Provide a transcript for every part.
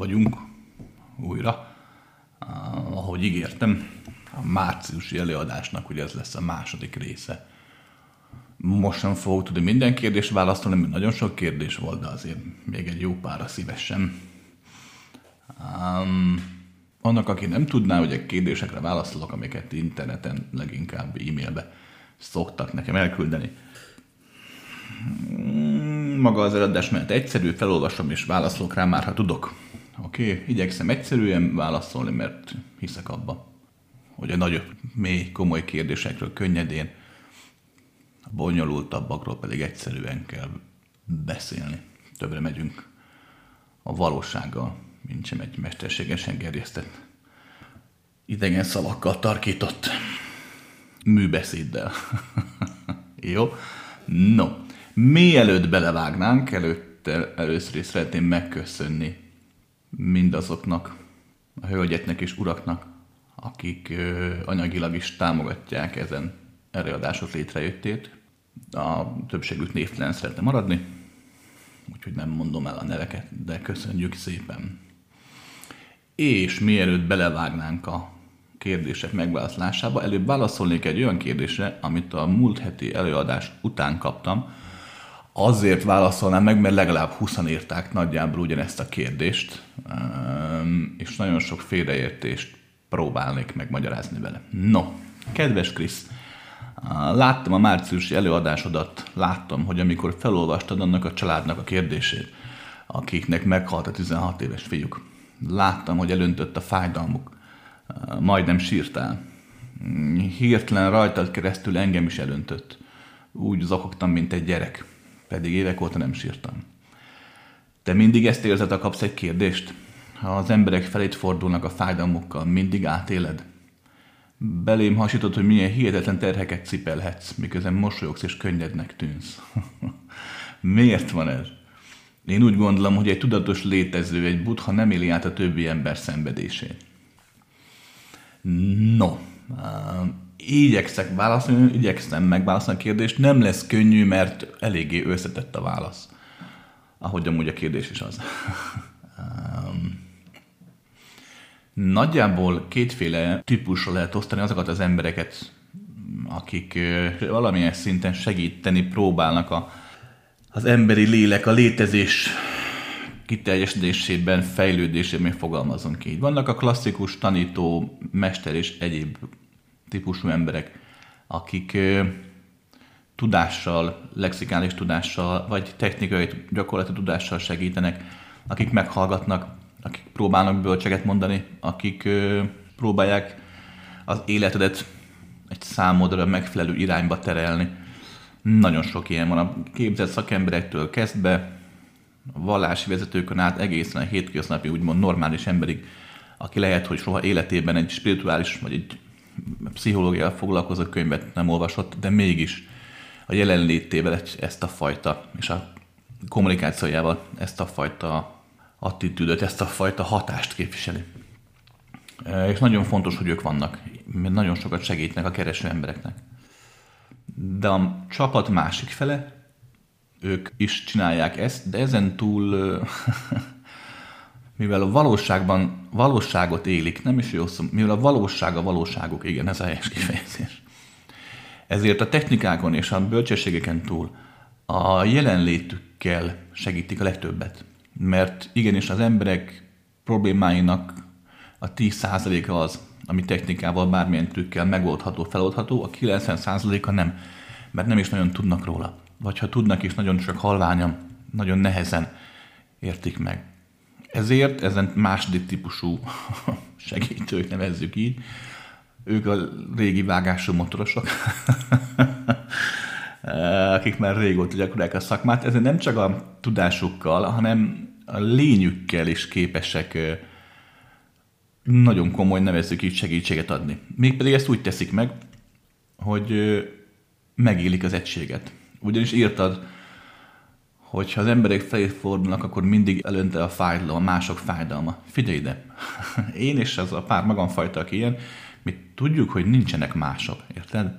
vagyunk újra. Ahogy ígértem, a márciusi előadásnak ugye ez lesz a második része. Most sem fogok tudni minden kérdést válaszolni, mert nagyon sok kérdés volt, de azért még egy jó pára szívesen. Um, annak, aki nem tudná, hogy a kérdésekre válaszolok, amiket interneten, leginkább e-mailbe szoktak nekem elküldeni. Maga az eladás mellett egyszerű, felolvasom és válaszolok rá már, ha tudok. Oké, okay? igyekszem egyszerűen válaszolni, mert hiszek abba, hogy a nagyobb, mély, komoly kérdésekről könnyedén, a bonyolultabbakról pedig egyszerűen kell beszélni. Többre megyünk a valósággal, mint sem egy mesterségesen gerjesztett, idegen szavakkal tarkított műbeszéddel. Jó? No, mielőtt belevágnánk, előtte először is szeretném megköszönni mindazoknak, a hölgyeknek és uraknak, akik anyagilag is támogatják ezen előadások létrejöttét. A többségük névtelen szeretne maradni, úgyhogy nem mondom el a neveket, de köszönjük szépen. És mielőtt belevágnánk a kérdések megválaszolásába, előbb válaszolnék egy olyan kérdésre, amit a múlt heti előadás után kaptam. Azért válaszolnám meg, mert legalább 20 írták nagyjából ugyanezt a kérdést, ehm, és nagyon sok félreértést próbálnék megmagyarázni vele. No, kedves Krisz, láttam a márciusi előadásodat, láttam, hogy amikor felolvastad annak a családnak a kérdését, akiknek meghalt a 16 éves fiúk, láttam, hogy elöntött a fájdalmuk, majdnem sírtál. Hirtelen rajtad keresztül engem is elöntött. Úgy zakogtam, mint egy gyerek. Pedig évek óta nem sírtam. Te mindig ezt érzed, ha kapsz egy kérdést? Ha az emberek felét fordulnak a fájdalmukkal, mindig átéled? Belém hasított, hogy milyen hihetetlen terheket cipelhetsz, miközben mosolyogsz és könnyednek tűnsz. Miért van ez? Én úgy gondolom, hogy egy tudatos létező, egy buddha nem éli át a többi ember szenvedését. No, igyekszek válaszolni, igyekszem megválaszolni a kérdést. Nem lesz könnyű, mert eléggé összetett a válasz. Ahogy amúgy a kérdés is az. um, nagyjából kétféle típusra lehet osztani azokat az embereket, akik valamilyen szinten segíteni próbálnak a, az emberi lélek, a létezés kiteljesedésében, fejlődésében fogalmazunk így. Vannak a klasszikus tanító, mester és egyéb típusú emberek, akik tudással, lexikális tudással, vagy technikai gyakorlati tudással segítenek, akik meghallgatnak, akik próbálnak bölcseket mondani, akik próbálják az életedet egy számodra megfelelő irányba terelni. Nagyon sok ilyen van a képzett szakemberektől kezdve, a vallási vezetőkön át egészen a hétköznapi, úgymond normális emberig, aki lehet, hogy soha életében egy spirituális vagy egy pszichológiával foglalkozó könyvet nem olvasott, de mégis a jelenlétével ezt a fajta, és a kommunikációjával ezt a fajta attitűdöt, ezt a fajta hatást képviseli. És nagyon fontos, hogy ők vannak, mert nagyon sokat segítnek a kereső embereknek. De a csapat másik fele ők is csinálják ezt, de ezen túl, mivel a valóságban valóságot élik, nem is jó szó, mivel a valóság a valóságuk, igen, ez a helyes kifejezés. Ezért a technikákon és a bölcsességeken túl a jelenlétükkel segítik a legtöbbet. Mert igenis az emberek problémáinak a 10%-a az, ami technikával bármilyen trükkel megoldható, feloldható, a 90%-a nem, mert nem is nagyon tudnak róla vagy ha tudnak is, nagyon csak halványan, nagyon nehezen értik meg. Ezért ezen második típusú segítők nevezzük így, ők a régi vágású motorosok, akik már régóta gyakorolják a szakmát, ezért nem csak a tudásukkal, hanem a lényükkel is képesek nagyon komoly, nevezzük így segítséget adni. Mégpedig ezt úgy teszik meg, hogy megélik az egységet. Ugyanis írtad, hogy ha az emberek felé fordulnak, akkor mindig előnte a fájdalom, a mások fájdalma. Figyelj ide, én és az a pár magamfajta, aki ilyen, mi tudjuk, hogy nincsenek mások, érted?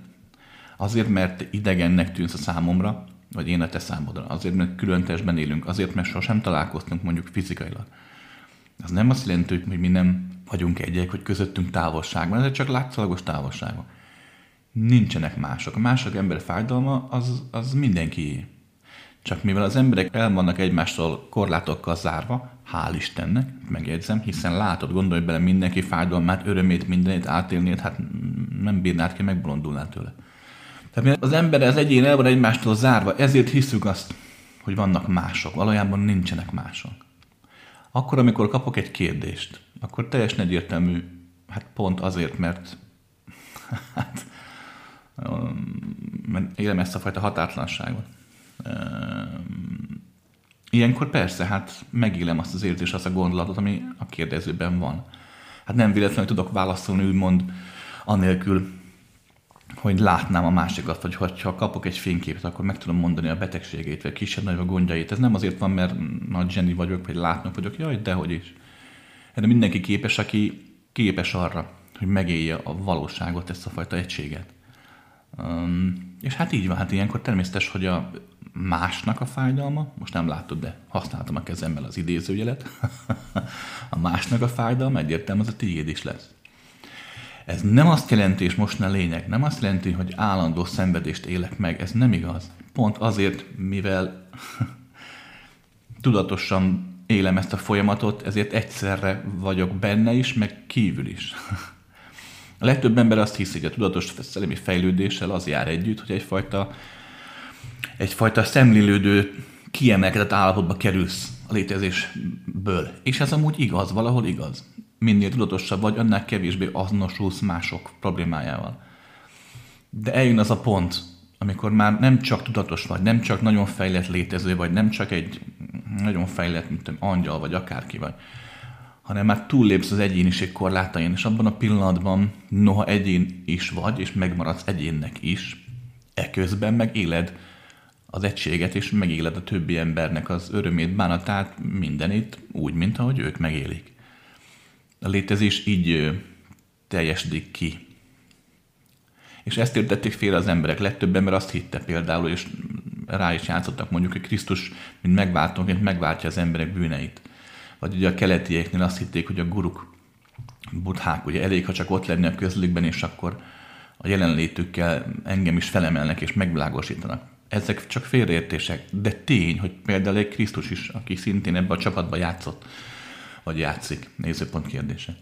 Azért, mert idegennek tűnsz a számomra, vagy én a te számodra. Azért, mert külön testben élünk. Azért, mert sosem találkoztunk mondjuk fizikailag. Az nem azt jelenti, hogy mi nem vagyunk egyek, hogy közöttünk távolságban, ezek csak látszalagos távolságok. Nincsenek mások. A mások ember fájdalma az, az mindenki. Csak mivel az emberek el vannak egymástól korlátokkal zárva, hál' Istennek, megjegyzem, hiszen látod, gondolj bele mindenki fájdalmát, örömét, mindenét átélnéd, hát nem bírnád ki, megbolondulnál tőle. Tehát az ember, az egyén el van egymástól zárva, ezért hiszük azt, hogy vannak mások. Valójában nincsenek mások. Akkor, amikor kapok egy kérdést, akkor teljesen egyértelmű, hát pont azért, mert hát, mert élem ezt a fajta határtlanságot. Ilyenkor persze, hát megélem azt az érzést, azt a gondolatot, ami a kérdezőben van. Hát nem véletlenül tudok válaszolni, úgymond, anélkül, hogy látnám a másikat, vagy hogyha kapok egy fényképet, akkor meg tudom mondani a betegségét, vagy kisebb nagyobb gondjait. Ez nem azért van, mert nagy zseni vagyok, vagy látnak vagyok, jaj, dehogy is. De mindenki képes, aki képes arra, hogy megélje a valóságot, ezt a fajta egységet. Um, és hát így van, hát ilyenkor természetes, hogy a másnak a fájdalma, most nem látod, de használtam a kezemmel az idézőjelet, a másnak a fájdalma egyértelműen az a tiéd is lesz. Ez nem azt jelenti, és most ne lényeg, nem azt jelenti, hogy állandó szenvedést élek meg, ez nem igaz. Pont azért, mivel tudatosan élem ezt a folyamatot, ezért egyszerre vagyok benne is, meg kívül is. A legtöbb ember azt hiszi, hogy a tudatos szellemi fejlődéssel az jár együtt, hogy egyfajta, egyfajta szemlélődő, kiemelkedett állapotba kerülsz a létezésből. És ez amúgy igaz, valahol igaz minél tudatosabb vagy, annál kevésbé azonosulsz mások problémájával. De eljön az a pont, amikor már nem csak tudatos vagy, nem csak nagyon fejlett létező vagy, nem csak egy nagyon fejlett, mint tudom, angyal vagy akárki vagy, hanem már túllépsz az egyéniség korlátain, és abban a pillanatban, noha egyén is vagy, és megmaradsz egyénnek is, eközben meg éled az egységet, és megéled a többi embernek az örömét, bánatát, mindenét úgy, mint ahogy ők megélik a létezés így teljesedik ki. És ezt értették félre az emberek. Legtöbb ember azt hitte például, és rá is játszottak mondjuk, hogy Krisztus, mint megváltóként megváltja az emberek bűneit. Vagy ugye a keletieknél azt hitték, hogy a guruk, buddhák, ugye elég, ha csak ott lenni a közlükben, és akkor a jelenlétükkel engem is felemelnek és megvilágosítanak. Ezek csak félreértések, de tény, hogy például egy Krisztus is, aki szintén ebbe a csapatba játszott, vagy játszik? Nézőpont kérdése.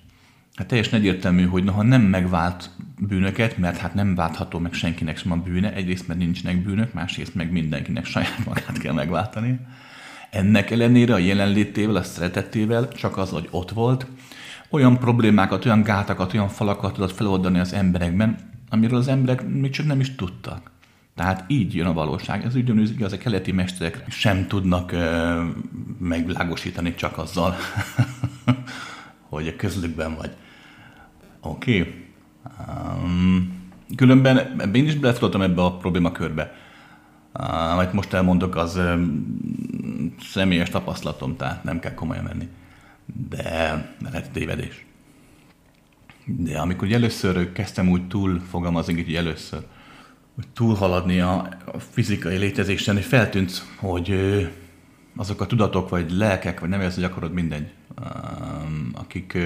Hát teljesen egyértelmű, hogy noha nem megvált bűnöket, mert hát nem váltható meg senkinek sem a bűne, egyrészt mert nincsenek bűnök, másrészt meg mindenkinek saját magát kell megváltani. Ennek ellenére a jelenlétével, a szeretetével, csak az, hogy ott volt, olyan problémákat, olyan gátakat, olyan falakat tudott feloldani az emberekben, amiről az emberek még csak nem is tudtak. Tehát így jön a valóság. Ez ugyanúgy igaz, a keleti mesterek sem tudnak uh, megvilágosítani csak azzal, hogy a közlükben vagy. Oké. Okay. Um, különben én is belefutottam ebbe a problémakörbe. Uh, amit most elmondok, az um, személyes tapasztalatom, tehát nem kell komolyan menni. De lehet tévedés. De amikor először kezdtem úgy túl fogalmazni, hogy először, túlhaladni a, fizikai létezésen, hogy feltűnt, hogy azok a tudatok, vagy lelkek, vagy nem ez, hogy akarod, mindegy, akik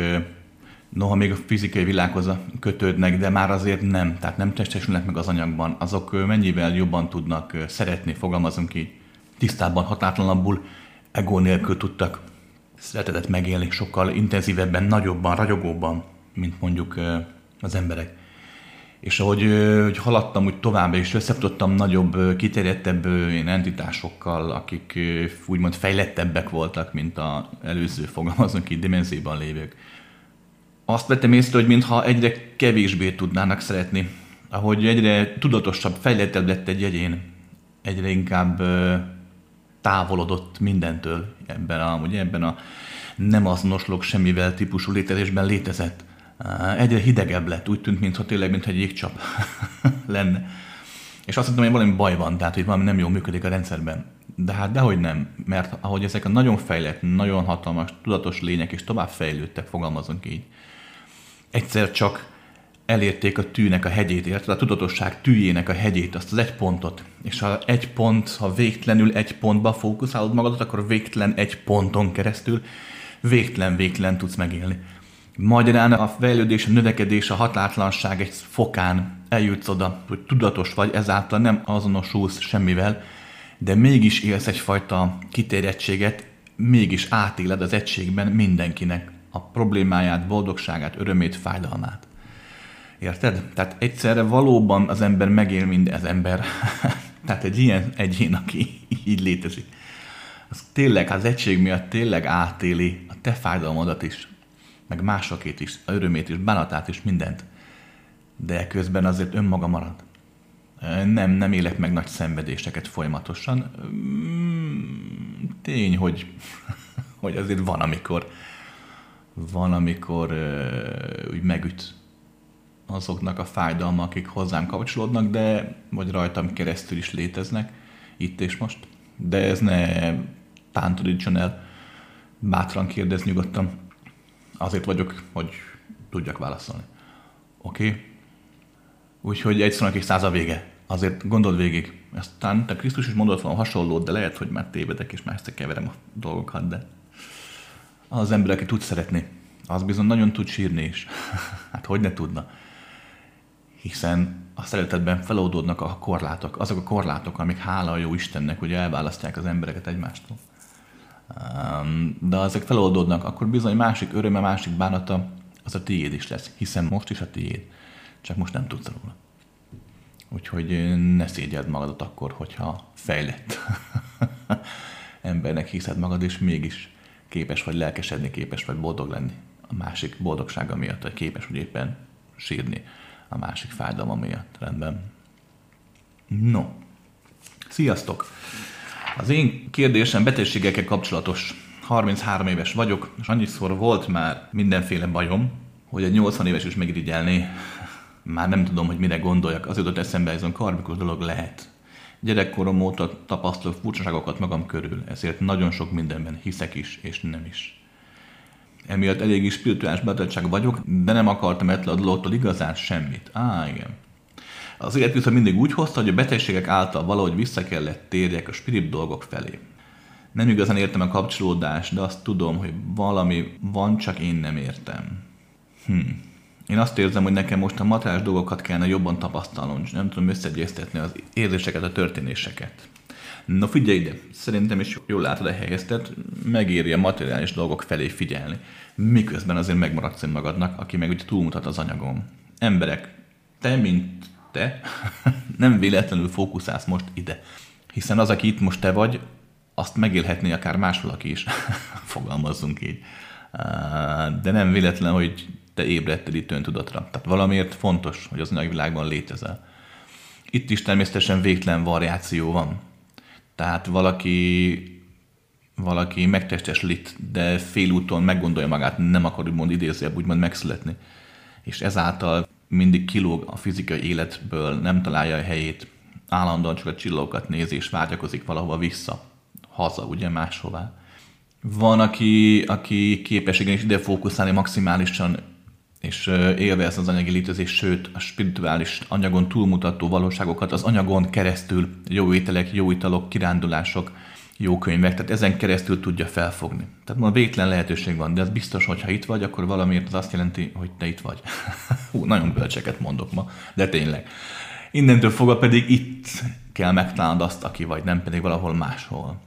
noha még a fizikai világhoz kötődnek, de már azért nem, tehát nem testesülnek meg az anyagban, azok mennyivel jobban tudnak szeretni, fogalmazunk így, tisztábban, hatátlanabbul, ego nélkül tudtak szeretetet megélni sokkal intenzívebben, nagyobban, ragyogóban, mint mondjuk az emberek és ahogy hogy haladtam úgy tovább, és összefutottam nagyobb, kiterjedtebb én entitásokkal, akik úgymond fejlettebbek voltak, mint az előző fogalmazunk így dimenzióban lévők. Azt vettem észre, hogy mintha egyre kevésbé tudnának szeretni. Ahogy egyre tudatosabb, fejlettebb lett egy egyén, egyre inkább távolodott mindentől ebben a, ugye, ebben a nem azonoslok semmivel típusú létezésben létezett egyre hidegebb lett, úgy tűnt, mintha tényleg, mintha egy jégcsap lenne. És azt mondtam, hogy valami baj van, tehát hogy valami nem jól működik a rendszerben. De hát dehogy nem, mert ahogy ezek a nagyon fejlett, nagyon hatalmas, tudatos lények és tovább fejlődtek, fogalmazunk így, egyszer csak elérték a tűnek a hegyét, érted? A tudatosság tűjének a hegyét, azt az egy pontot. És ha egy pont, ha végtelenül egy pontba fókuszálod magadat, akkor végtelen egy ponton keresztül végtelen-végtelen tudsz megélni. Magyarán a fejlődés, a növekedés, a határtlanság egy fokán eljutsz oda, hogy tudatos vagy, ezáltal nem azonosulsz semmivel, de mégis élsz egyfajta kiterjedtséget, mégis átéled az egységben mindenkinek a problémáját, boldogságát, örömét, fájdalmát. Érted? Tehát egyszerre valóban az ember megél, mind az ember. Tehát egy ilyen egyén, aki így létezik. Az tényleg az egység miatt tényleg átéli a te fájdalmadat is, meg másokét is, a örömét is, bánatát is, mindent. De közben azért önmaga marad. Nem, nem élek meg nagy szenvedéseket folyamatosan. Tény, hogy, hogy azért van, amikor van, amikor úgy megüt azoknak a fájdalma, akik hozzám kapcsolódnak, de vagy rajtam keresztül is léteznek, itt és most. De ez ne tántorítson el, bátran kérdez nyugodtan. Azért vagyok, hogy tudjak válaszolni. Oké? Okay? Úgyhogy egy szónak és száz a vége. Azért gondold végig. Aztán te Krisztus is mondott volna hasonlót, de lehet, hogy már tévedek és már keverem a dolgokat, de az ember, aki tud szeretni, az bizony nagyon tud sírni is. hát hogy ne tudna? Hiszen a szeretetben feloldódnak a korlátok, azok a korlátok, amik hála a jó Istennek, hogy elválasztják az embereket egymástól. De ezek feloldódnak, akkor bizony másik öröme, másik bánata, az a tiéd is lesz, hiszen most is a tiéd, csak most nem tudsz róla. Úgyhogy ne szégyeld magadat akkor, hogyha fejlett embernek hiszed magad, és mégis képes vagy lelkesedni, képes vagy boldog lenni a másik boldogsága miatt, vagy képes vagy éppen sírni a másik fájdalma miatt. Rendben. No. Sziasztok! Az én kérdésem betegségekkel kapcsolatos. 33 éves vagyok, és annyiszor volt már mindenféle bajom, hogy egy 80 éves is megirigyelné. Már nem tudom, hogy mire gondoljak. Az jutott eszembe, ez a karmikus dolog lehet. Gyerekkorom óta tapasztalok furcsaságokat magam körül, ezért nagyon sok mindenben hiszek is, és nem is. Emiatt eléggé spirituális betegság vagyok, de nem akartam ettől a dologtól igazán semmit. Á, igen. Az élet viszont mindig úgy hozta, hogy a betegségek által valahogy vissza kellett térjek a spirit dolgok felé. Nem igazán értem a kapcsolódást, de azt tudom, hogy valami van, csak én nem értem. Hm. Én azt érzem, hogy nekem most a materiális dolgokat kellene jobban tapasztalnom, és nem tudom összegyeztetni az érzéseket, a történéseket. Na figyelj ide, szerintem is jól látod a helyeztet, megéri a materiális dolgok felé figyelni. Miközben azért megmaradsz magadnak, aki meg ugye túlmutat az anyagon. Emberek, te, mint te, nem véletlenül fókuszálsz most ide. Hiszen az, aki itt most te vagy, azt megélhetné akár más valaki is. Fogalmazzunk így. De nem véletlen, hogy te ébredted itt öntudatra. Tehát valamiért fontos, hogy az anyagi világban létezel. Itt is természetesen végtelen variáció van. Tehát valaki valaki megtestesít, de félúton meggondolja magát, nem akar úgymond idézőbb úgymond megszületni. És ezáltal mindig kilóg a fizikai életből, nem találja a helyét, állandóan csak a csillagokat néz és vágyakozik valahova vissza, haza, ugye máshová. Van, aki, aki képes igenis ide fókuszálni maximálisan, és élvez az anyagi létezés, sőt a spirituális anyagon túlmutató valóságokat az anyagon keresztül, jó ételek, jó italok, kirándulások, jó könyvek, tehát ezen keresztül tudja felfogni. Tehát ma végtelen lehetőség van, de az biztos, hogy ha itt vagy, akkor valamiért az azt jelenti, hogy te itt vagy. Hú, nagyon bölcseket mondok ma, de tényleg. Innentől fogva pedig itt kell megtalálnod azt, aki vagy, nem pedig valahol máshol.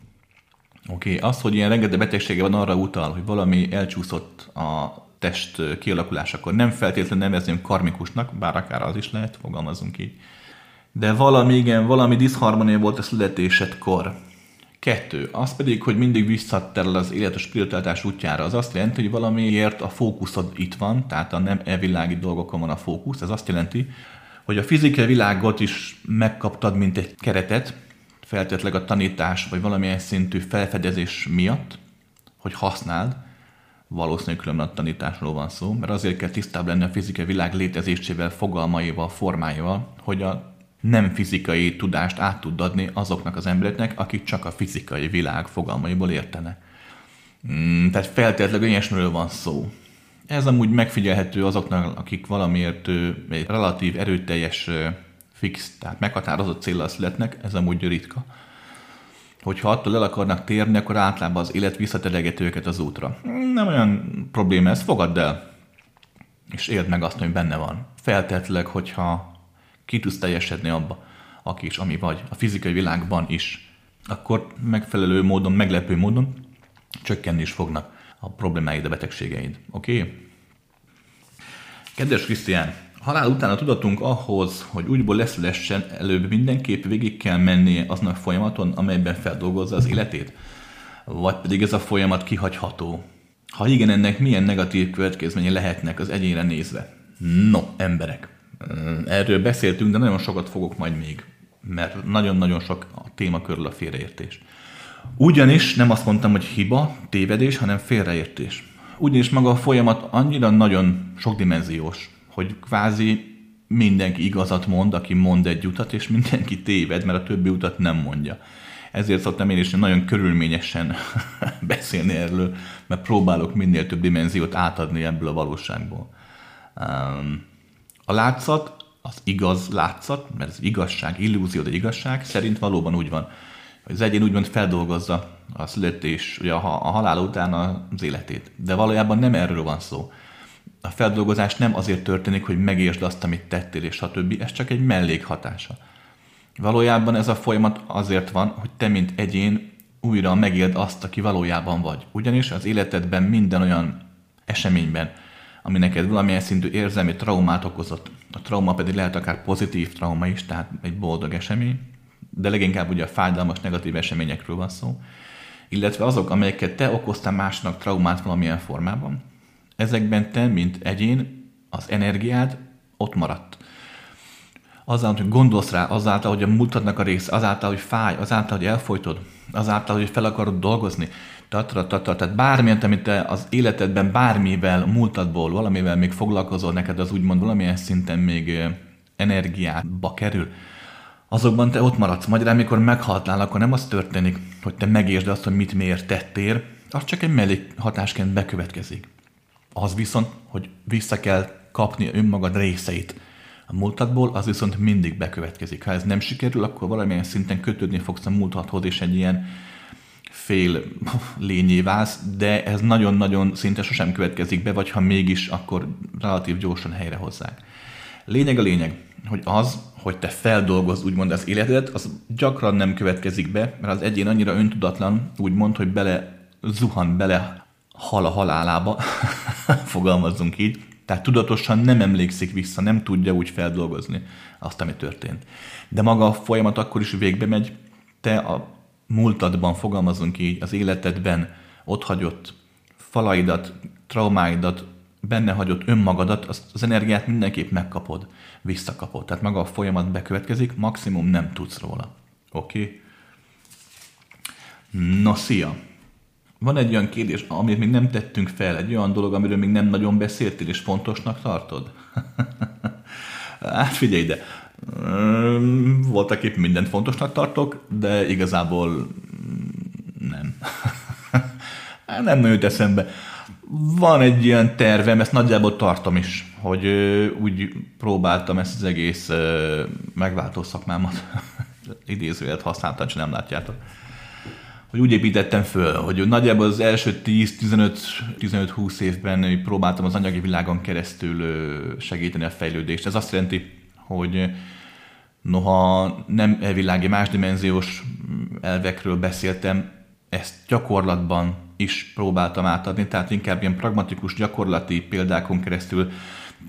Oké, okay. az, hogy ilyen rengeteg betegsége van, arra utal, hogy valami elcsúszott a test kialakulásakor. Nem feltétlenül nevezném karmikusnak, bár akár az is lehet, fogalmazunk így. De valami, igen, valami diszharmonia volt a születésedkor. Kettő, az pedig, hogy mindig visszaterel az életes spiritualitás útjára. Az azt jelenti, hogy valamiért a fókuszod itt van, tehát a nem evilági dolgokon van a fókusz. Ez azt jelenti, hogy a fizikai világot is megkaptad, mint egy keretet, feltétlenül a tanítás vagy valamilyen szintű felfedezés miatt, hogy használd, valószínűleg különben a tanításról van szó, mert azért kell tisztább lenni a fizikai világ létezésével, fogalmaival, formáival, hogy a nem fizikai tudást át tud adni azoknak az embereknek, akik csak a fizikai világ fogalmaiból értene. Mm, tehát feltétlenül ilyesmiről van szó. Ez amúgy megfigyelhető azoknak, akik valamiért egy relatív erőteljes fix, tehát meghatározott célra születnek, ez amúgy ritka, hogyha attól el akarnak térni, akkor általában az élet visszatereget őket az útra. Nem olyan probléma ez, fogadd el, és éld meg azt, hogy benne van. Feltetleg, hogyha ki tudsz teljesedni abba, aki is, ami vagy, a fizikai világban is, akkor megfelelő módon, meglepő módon csökkenni is fognak a problémáid, a betegségeid. Oké? Okay? Kedves Krisztián, halál után a tudatunk ahhoz, hogy úgyból leszülessen, előbb mindenképp végig kell mennie aznak folyamaton, amelyben feldolgozza az életét? Vagy pedig ez a folyamat kihagyható? Ha igen, ennek milyen negatív következménye lehetnek az egyénre nézve? No, emberek, erről beszéltünk, de nagyon sokat fogok majd még, mert nagyon-nagyon sok a téma körül a félreértés. Ugyanis nem azt mondtam, hogy hiba, tévedés, hanem félreértés. Ugyanis maga a folyamat annyira nagyon sokdimenziós, hogy kvázi mindenki igazat mond, aki mond egy utat, és mindenki téved, mert a többi utat nem mondja. Ezért szoktam én is nagyon körülményesen beszélni erről, mert próbálok minél több dimenziót átadni ebből a valóságból. A látszat, az igaz látszat, mert ez igazság, illúzió, de igazság, szerint valóban úgy van, hogy az egyén úgymond feldolgozza a születés, ugye a, a halál után az életét. De valójában nem erről van szó. A feldolgozás nem azért történik, hogy megértsd azt, amit tettél, és stb. Ez csak egy mellékhatása. Valójában ez a folyamat azért van, hogy te, mint egyén újra megéld azt, aki valójában vagy. Ugyanis az életedben minden olyan eseményben, ami neked valamilyen szintű érzelmi traumát okozott, a trauma pedig lehet akár pozitív trauma is, tehát egy boldog esemény, de leginkább ugye a fájdalmas negatív eseményekről van szó, illetve azok, amelyeket te okoztál másnak traumát valamilyen formában, ezekben te, mint egyén, az energiád ott maradt. Azáltal, hogy gondolsz rá, azáltal, hogy a múltadnak a része, azáltal, hogy fáj, azáltal, hogy elfolytod, azáltal, hogy fel akarod dolgozni, tatra, tatra, tehát bármilyen, amit te az életedben bármivel, múltadból, valamivel még foglalkozol, neked az úgymond valamilyen szinten még energiába kerül, azokban te ott maradsz. Magyarán, amikor meghaltál, akkor nem az történik, hogy te megértsd azt, hogy mit miért tettél, az csak egy mellékhatásként bekövetkezik. Az viszont, hogy vissza kell kapni önmagad részeit a múltadból, az viszont mindig bekövetkezik. Ha ez nem sikerül, akkor valamilyen szinten kötődni fogsz a múltadhoz, és egy ilyen fél lényé válsz, de ez nagyon-nagyon szinte sosem következik be, vagy ha mégis, akkor relatív gyorsan helyrehozzák. Lényeg a lényeg, hogy az, hogy te feldolgoz úgymond az életedet, az gyakran nem következik be, mert az egyén annyira öntudatlan, úgymond, hogy bele zuhan, bele hal a halálába, fogalmazzunk így, tehát tudatosan nem emlékszik vissza, nem tudja úgy feldolgozni azt, ami történt. De maga a folyamat akkor is végbe megy, te a múltadban, fogalmazunk így, az életedben ott hagyott falaidat, traumáidat, benne hagyott önmagadat, azt az energiát mindenképp megkapod, visszakapod. Tehát maga a folyamat bekövetkezik, maximum nem tudsz róla. Oké? Okay? Na, szia! Van egy olyan kérdés, amit még nem tettünk fel, egy olyan dolog, amiről még nem nagyon beszéltél, és fontosnak tartod? hát figyelj ide, voltak épp mindent fontosnak tartok, de igazából nem. nem nagyon eszembe. Van egy ilyen tervem, ezt nagyjából tartom is, hogy úgy próbáltam ezt az egész megváltó szakmámat idézőjelet használtam, csak nem látjátok hogy úgy építettem föl, hogy nagyjából az első 10-15-20 évben próbáltam az anyagi világon keresztül segíteni a fejlődést. Ez azt jelenti, hogy noha nem elvilági másdimenziós elvekről beszéltem, ezt gyakorlatban is próbáltam átadni, tehát inkább ilyen pragmatikus, gyakorlati példákon keresztül,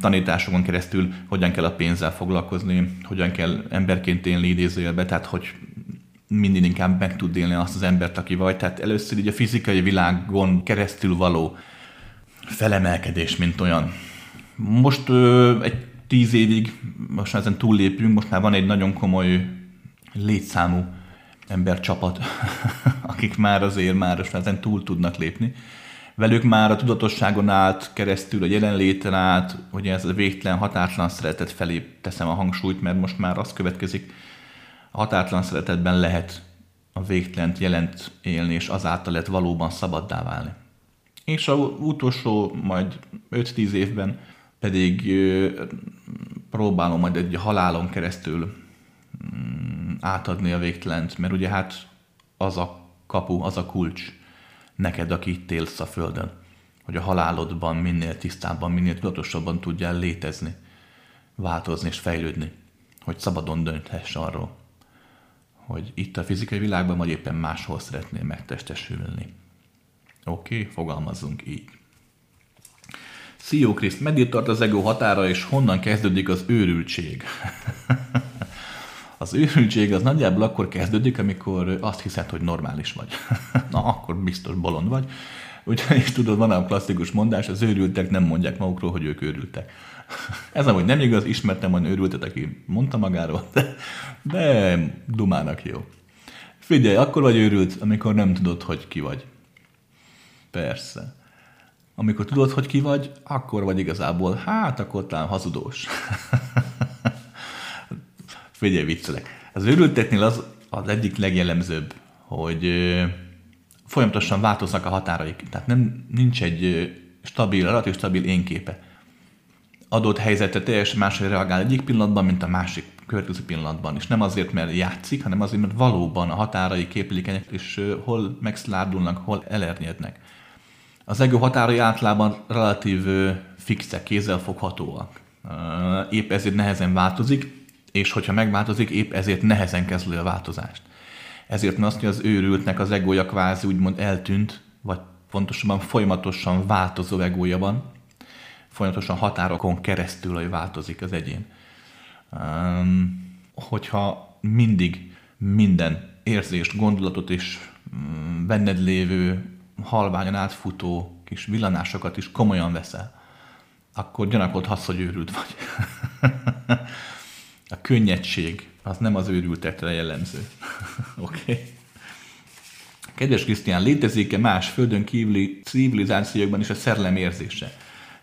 tanításokon keresztül, hogyan kell a pénzzel foglalkozni, hogyan kell emberként élni idézőjelbe, tehát hogy mindig inkább meg tud élni azt az embert, aki vagy. Tehát először így a fizikai világon keresztül való felemelkedés, mint olyan. Most ö, egy tíz évig, most már ezen túllépünk, most már van egy nagyon komoly létszámú embercsapat, akik már azért már most már ezen túl tudnak lépni. Velük már a tudatosságon át, keresztül a jelenléten át, hogy ez a végtelen, határtlan szeretet felé teszem a hangsúlyt, mert most már az következik, határtlan szeretetben lehet a végtelent jelent élni, és azáltal lehet valóban szabaddá válni. És a utolsó majd 5-10 évben pedig próbálom majd egy halálon keresztül mm, átadni a végtelent, mert ugye hát az a kapu, az a kulcs neked, aki itt élsz a Földön, hogy a halálodban minél tisztábban, minél tudatosabban tudjál létezni, változni és fejlődni, hogy szabadon dönthess arról, hogy itt a fizikai világban, vagy éppen máshol szeretnél megtestesülni. Oké, okay, fogalmazzunk így. Szió Kriszt, meddig tart az ego határa, és honnan kezdődik az őrültség? az őrültség az nagyjából akkor kezdődik, amikor azt hiszed, hogy normális vagy. Na, akkor biztos bolond vagy. Ugyanis tudod, van a klasszikus mondás, az őrültek nem mondják magukról, hogy ők őrültek. Ez amúgy nem igaz, ismertem olyan őrültet, aki mondta magáról, de, de dumának jó. Figyelj, akkor vagy őrült, amikor nem tudod, hogy ki vagy. Persze. Amikor tudod, hogy ki vagy, akkor vagy igazából, hát akkor talán hazudós. Figyelj, viccelek. Az őrülteknél az az egyik legjellemzőbb, hogy folyamatosan változnak a határaik. Tehát nem, nincs egy stabil, relatív stabil énképe. Adott helyzetre teljesen máshogy reagál egyik pillanatban, mint a másik következő pillanatban. És nem azért, mert játszik, hanem azért, mert valóban a határai képlékenyek, és hol megszlárdulnak, hol elernyednek. Az ego határai általában relatív fixek, kézzelfoghatóak. Épp ezért nehezen változik, és hogyha megváltozik, épp ezért nehezen kezdő a változást. Ezért azt, hogy az őrültnek az egója kvázi úgymond eltűnt, vagy pontosabban folyamatosan változó egója van, folyamatosan határokon keresztül, hogy változik az egyén. Hogyha mindig minden érzést, gondolatot és um, benned lévő, halványan átfutó kis villanásokat is komolyan veszel, akkor gyanakodhatsz, hogy őrült vagy. A könnyedség az nem az őrültekre jellemző. Oké. okay. Kedves Krisztián, létezik-e más földön kívüli civilizációkban is a szerelem érzése?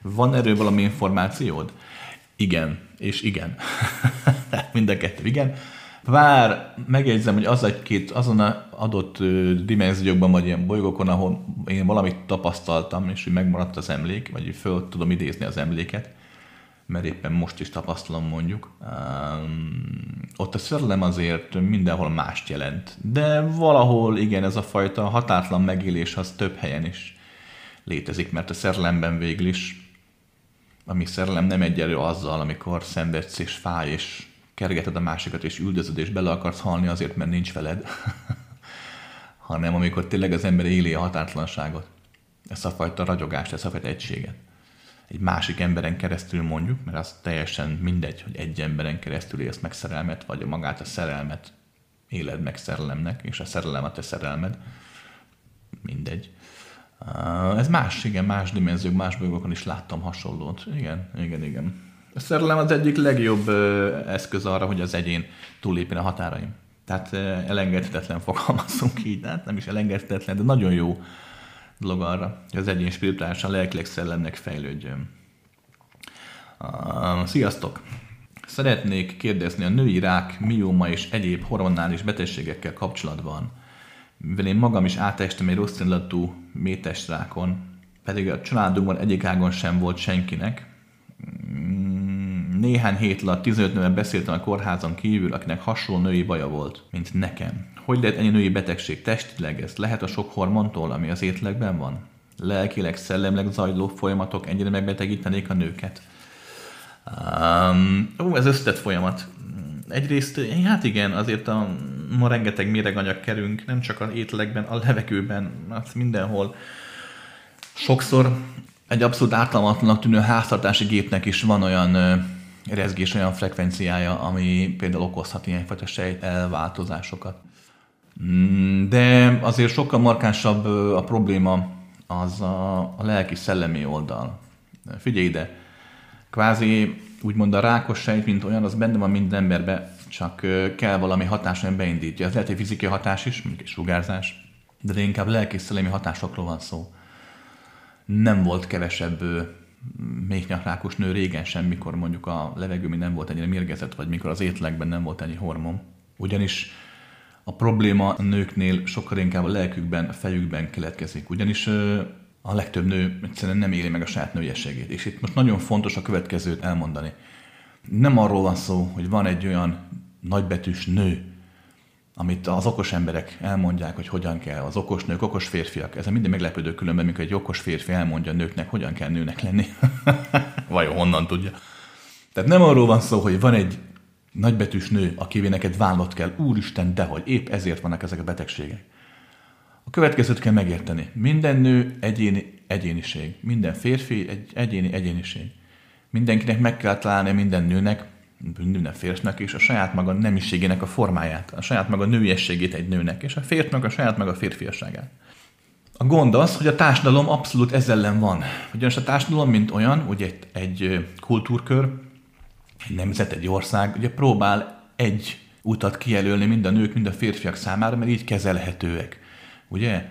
Van erről valami információd? Igen, és igen. Mind a kettő, igen. Vár, megjegyzem, hogy az egy-két, azon a adott dimenziókban, vagy ilyen bolygókon, ahol én valamit tapasztaltam, és hogy megmaradt az emlék, vagy föl tudom idézni az emléket, mert éppen most is tapasztalom mondjuk, um, ott a szerelem azért mindenhol mást jelent. De valahol igen, ez a fajta határtlan megélés az több helyen is létezik, mert a szerelemben végül is, ami szerelem nem egyelő azzal, amikor szenvedsz és fáj, és kergeted a másikat, és üldözöd, és bele akarsz halni azért, mert nincs veled, hanem amikor tényleg az ember éli a határtlanságot, ezt a fajta ragyogást, ezt a fajta egységet egy másik emberen keresztül mondjuk, mert az teljesen mindegy, hogy egy emberen keresztül élsz meg szerelmet, vagy magát a szerelmet éled meg szerelemnek, és a szerelem a te szerelmed. Mindegy. Ez más, igen, más dimenziók, más bolygókon is láttam hasonlót. Igen, igen, igen. A szerelem az egyik legjobb eszköz arra, hogy az egyén túlépjen a határaim. Tehát elengedhetetlen fogalmazunk így, hát nem is elengedhetetlen, de nagyon jó dolog arra, hogy az egyén spirituálisan, lelkileg szellemnek fejlődjön. Uh, sziasztok! Szeretnék kérdezni a női rák, mióma és egyéb hormonális betegségekkel kapcsolatban. Mivel én magam is átestem egy rossz illatú métes rákon, pedig a családunkban egyik ágon sem volt senkinek. Néhány hét alatt 15 nővel beszéltem a kórházon kívül, akinek hasonló női baja volt, mint nekem. Hogy lehet ennyi női betegség testileg? Ez lehet a sok hormontól, ami az étlekben van? Lelkileg, szellemleg zajló folyamatok ennyire megbetegítenék a nőket? Um, ó, ez összetett folyamat. Egyrészt, hát igen, azért a, ma rengeteg méreganyag kerünk, nem csak az ételekben, a levegőben, hát mindenhol. Sokszor egy abszolút ártalmatlanak tűnő háztartási gépnek is van olyan rezgés, olyan frekvenciája, ami például okozhat ilyenfajta sejt elváltozásokat. Mm, de azért sokkal markánsabb a probléma az a, a lelki-szellemi oldal. Figyelj ide, kvázi úgymond a rákos sejt, mint olyan, az benne van minden emberben, csak kell valami hatás, ami beindítja. Ez lehet egy fizikai hatás is, mondjuk egy sugárzás, de inkább lelki-szellemi hatásokról van szó. Nem volt kevesebb méhnyakrákos nő régen sem, mikor mondjuk a levegő nem volt ennyire mérgezett, vagy mikor az étlekben nem volt ennyi hormon. Ugyanis a probléma a nőknél sokkal inkább a lelkükben, a fejükben keletkezik. Ugyanis a legtöbb nő egyszerűen nem éli meg a saját nőiességét. És itt most nagyon fontos a következőt elmondani. Nem arról van szó, hogy van egy olyan nagybetűs nő, amit az okos emberek elmondják, hogy hogyan kell, az okos nők, okos férfiak. Ez minden meglepődő különben, mikor egy okos férfi elmondja a nőknek, hogyan kell nőnek lenni. Vajon honnan tudja? Tehát nem arról van szó, hogy van egy nagybetűs nő, akivé neked vállott kell. Úristen, dehogy, épp ezért vannak ezek a betegségek. A következőt kell megérteni. Minden nő egyéni egyéniség. Minden férfi egy egyéni egyéniség. Mindenkinek meg kell találni minden nőnek, minden férfinak és a saját maga nemiségének a formáját, a saját maga nőiességét egy nőnek, és a férfinak a saját maga férfiasságát. A gond az, hogy a társadalom abszolút ezzel ellen van. Ugyanis a társadalom, mint olyan, ugye egy, egy kultúrkör, egy nemzet, egy ország, ugye próbál egy utat kijelölni mind a nők, mind a férfiak számára, mert így kezelhetőek. Ugye?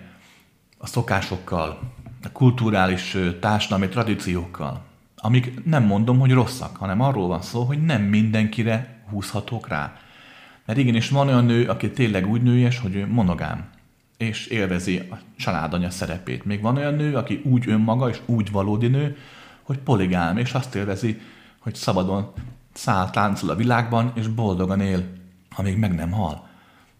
A szokásokkal, a kulturális társadalmi tradíciókkal, amik nem mondom, hogy rosszak, hanem arról van szó, hogy nem mindenkire húzhatók rá. Mert igenis van olyan nő, aki tényleg úgy nőjes, hogy ő monogám, és élvezi a családanya szerepét. Még van olyan nő, aki úgy önmaga, és úgy valódi nő, hogy poligám, és azt élvezi, hogy szabadon száll, táncol a világban, és boldogan él, amíg meg nem hal.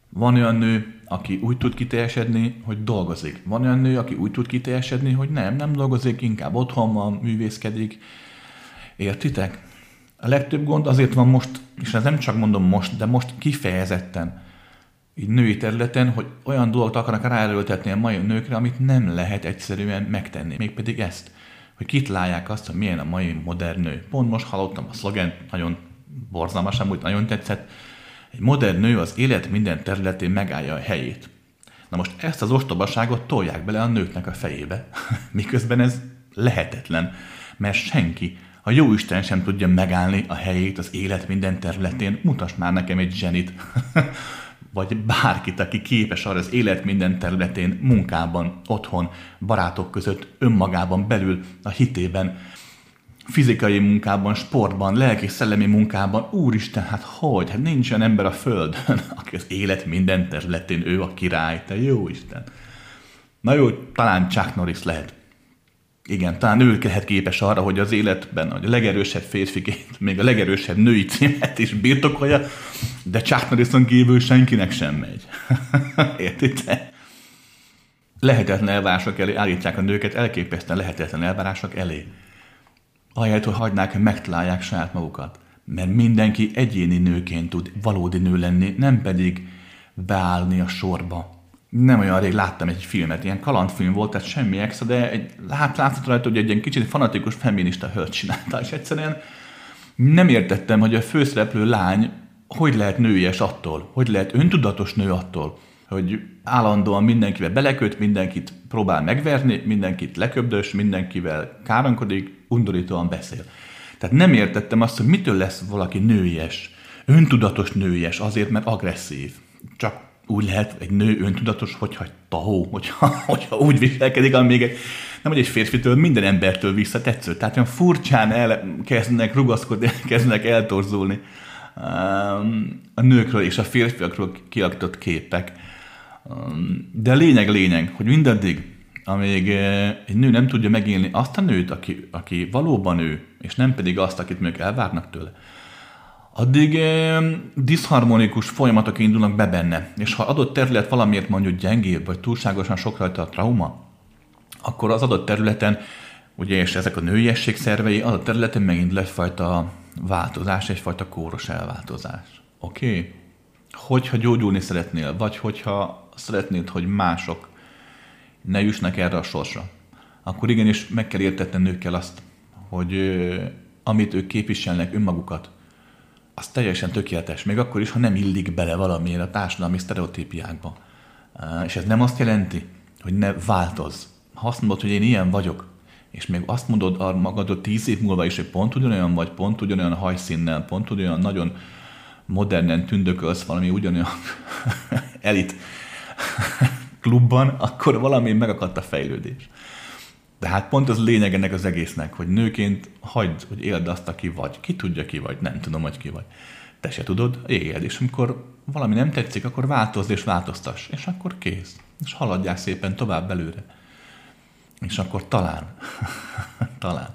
Van olyan nő, aki úgy tud kiteljesedni, hogy dolgozik. Van olyan nő, aki úgy tud kiteljesedni, hogy nem, nem dolgozik, inkább otthon van, művészkedik. Értitek? A legtöbb gond azért van most, és ez nem csak mondom most, de most kifejezetten, így női területen, hogy olyan dolgot akarnak ráerőltetni a mai nőkre, amit nem lehet egyszerűen megtenni. Mégpedig ezt, hogy kitalálják azt, hogy milyen a mai modern nő. Pont most hallottam a szlogen, nagyon borzalmas, amúgy nagyon tetszett, egy modern nő az élet minden területén megállja a helyét. Na most ezt az ostobaságot tolják bele a nőknek a fejébe, miközben ez lehetetlen, mert senki, a jó Isten sem tudja megállni a helyét az élet minden területén. Mutass már nekem egy zsenit, vagy bárkit, aki képes arra az élet minden területén, munkában, otthon, barátok között, önmagában belül, a hitében, fizikai munkában, sportban, lelki, szellemi munkában, úristen, hát hogy? Hát nincs olyan ember a földön, aki az élet minden területén ő a király, te jó Isten. Na jó, talán Chuck Norris lehet. Igen, talán ő lehet képes arra, hogy az életben a legerősebb férfiként, még a legerősebb női címet is birtokolja, de Chuck Norrison kívül senkinek sem megy. Értitek? Lehetetlen elvárások elé állítják a nőket, elképesztően lehetetlen elvárások elé ahelyett, hogy hagynák, hogy megtalálják saját magukat. Mert mindenki egyéni nőként tud valódi nő lenni, nem pedig beállni a sorba. Nem olyan rég láttam egy filmet, ilyen kalandfilm volt, tehát semmi extra, de egy, hát látszott rajta, hogy egy ilyen kicsit fanatikus feminista hölgy csinálta, és egyszerűen nem értettem, hogy a főszereplő lány hogy lehet nőies attól, hogy lehet öntudatos nő attól, hogy állandóan mindenkivel beleköt, mindenkit próbál megverni, mindenkit leköbdös, mindenkivel káronkodik, undorítóan beszél. Tehát nem értettem azt, hogy mitől lesz valaki nőies, öntudatos nőies, azért, mert agresszív. Csak úgy lehet egy nő öntudatos, hogyha tahó, hogyha, hogyha úgy viselkedik, ami még egy, nem hogy egy férfitől, minden embertől visszatetsző. Tehát olyan furcsán elkezdenek rugaszkodni, kezdenek eltorzulni um, a nőkről és a férfiakról kialakított képek. De lényeg lényeg, hogy mindaddig, amíg egy nő nem tudja megélni azt a nőt, aki, aki valóban ő, és nem pedig azt, akit még elvárnak tőle, addig eh, diszharmonikus folyamatok indulnak be benne. És ha adott terület valamiért mondjuk gyengébb, vagy túlságosan sok rajta a trauma, akkor az adott területen, ugye, és ezek a nőiesség szervei, az a területen megint lesz fajta változás, egyfajta kóros elváltozás. Oké? Okay? Hogyha gyógyulni szeretnél, vagy hogyha szeretnéd, hogy mások ne jussnak erre a sorsra, akkor igenis meg kell értetni nőkkel azt, hogy amit ők képviselnek önmagukat, az teljesen tökéletes, még akkor is, ha nem illik bele valamiért a társadalmi sztereotípiákba. És ez nem azt jelenti, hogy ne változ. Ha azt mondod, hogy én ilyen vagyok, és még azt mondod a magadot tíz év múlva is, hogy pont ugyanolyan vagy, pont ugyanolyan hajszínnel, pont ugyanolyan nagyon modernen tündökölsz valami ugyanolyan elit klubban, akkor valami megakadt a fejlődés. De hát pont az lényeg ennek az egésznek, hogy nőként hagyd, hogy éld azt, aki vagy. Ki tudja, ki vagy, nem tudom, hogy ki vagy. Te se tudod, éld, és amikor valami nem tetszik, akkor változz és változtass, és akkor kész. És haladják szépen tovább belőle. És akkor talán, talán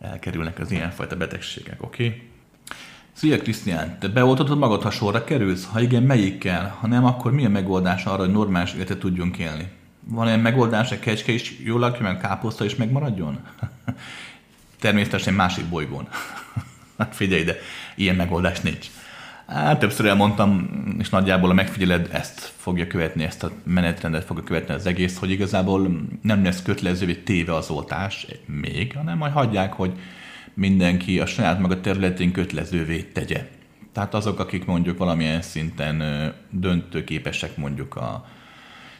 elkerülnek az ilyenfajta betegségek, oké? Okay? Szia Krisztián, te beoltatod magad, ha sorra kerülsz? Ha igen, melyikkel? Ha nem, akkor mi a megoldás arra, hogy normális életet tudjunk élni? Van ilyen megoldás, hogy kecske is jól lakja, meg káposzta is megmaradjon? Természetesen másik bolygón. hát figyelj, de ilyen megoldás nincs. Hát többször elmondtam, és nagyjából a megfigyeled ezt fogja követni, ezt a menetrendet fogja követni az egész, hogy igazából nem lesz kötelezővé téve az oltás még, hanem majd hagyják, hogy mindenki a saját maga területén kötelezővé tegye. Tehát azok, akik mondjuk valamilyen szinten döntőképesek mondjuk a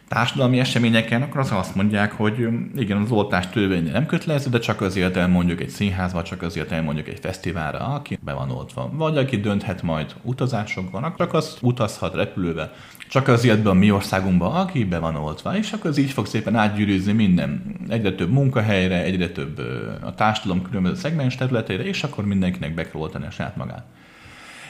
társadalmi eseményeken, akkor az azt mondják, hogy igen, az oltás törvénye nem kötelező, de csak azért elmondjuk egy színházba, csak azért elmondjuk egy fesztiválra, aki be van oltva. Vagy aki dönthet majd utazásokban, akkor az utazhat repülővel. Csak azért be a mi országunkban, aki be van oltva, és akkor az így fog szépen átgyűrűzni minden. Egyre több munkahelyre, egyre több a társadalom különböző szegmens területére, és akkor mindenkinek be kell oltani a saját magát.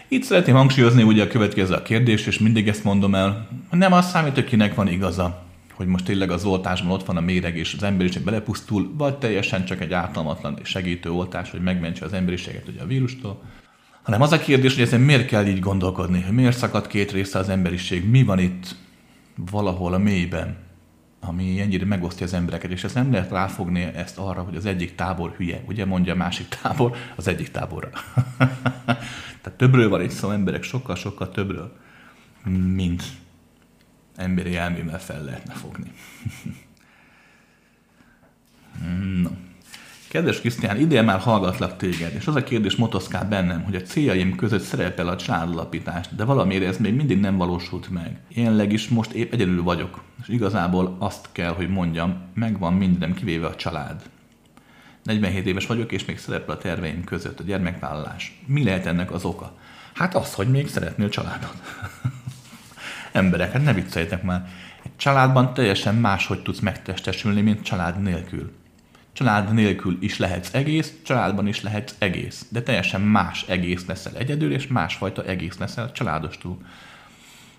Itt szeretném hangsúlyozni ugye a következő a kérdés, és mindig ezt mondom el, nem az számít, hogy kinek van igaza, hogy most tényleg az oltásban ott van a méreg, és az emberiség belepusztul, vagy teljesen csak egy ártalmatlan segítő oltás, hogy megmentse az emberiséget ugye a vírustól, hanem az a kérdés, hogy ezen miért kell így gondolkodni, hogy miért szakad két része az emberiség, mi van itt valahol a mélyben, ami ennyire megosztja az embereket, és ezt nem lehet ráfogni ezt arra, hogy az egyik tábor hülye, ugye mondja a másik tábor az egyik táborra. Tehát többről van itt szó, emberek sokkal-sokkal többről, mint emberi elmével fel lehetne fogni. no. Kedves Krisztián, idén már hallgatlak téged, és az a kérdés motoszkál bennem, hogy a céljaim között szerepel a családalapítás, de valamiért ez még mindig nem valósult meg. Jelenleg is most épp egyedül vagyok, és igazából azt kell, hogy mondjam, megvan mindenem kivéve a család. 47 éves vagyok, és még szerepel a terveim között a gyermekvállalás. Mi lehet ennek az oka? Hát az, hogy még szeretnél családot. Emberek, hát ne vicceljétek már. Egy családban teljesen máshogy tudsz megtestesülni, mint család nélkül. Család nélkül is lehetsz egész, családban is lehetsz egész, de teljesen más egész leszel egyedül, és másfajta egész leszel családostul.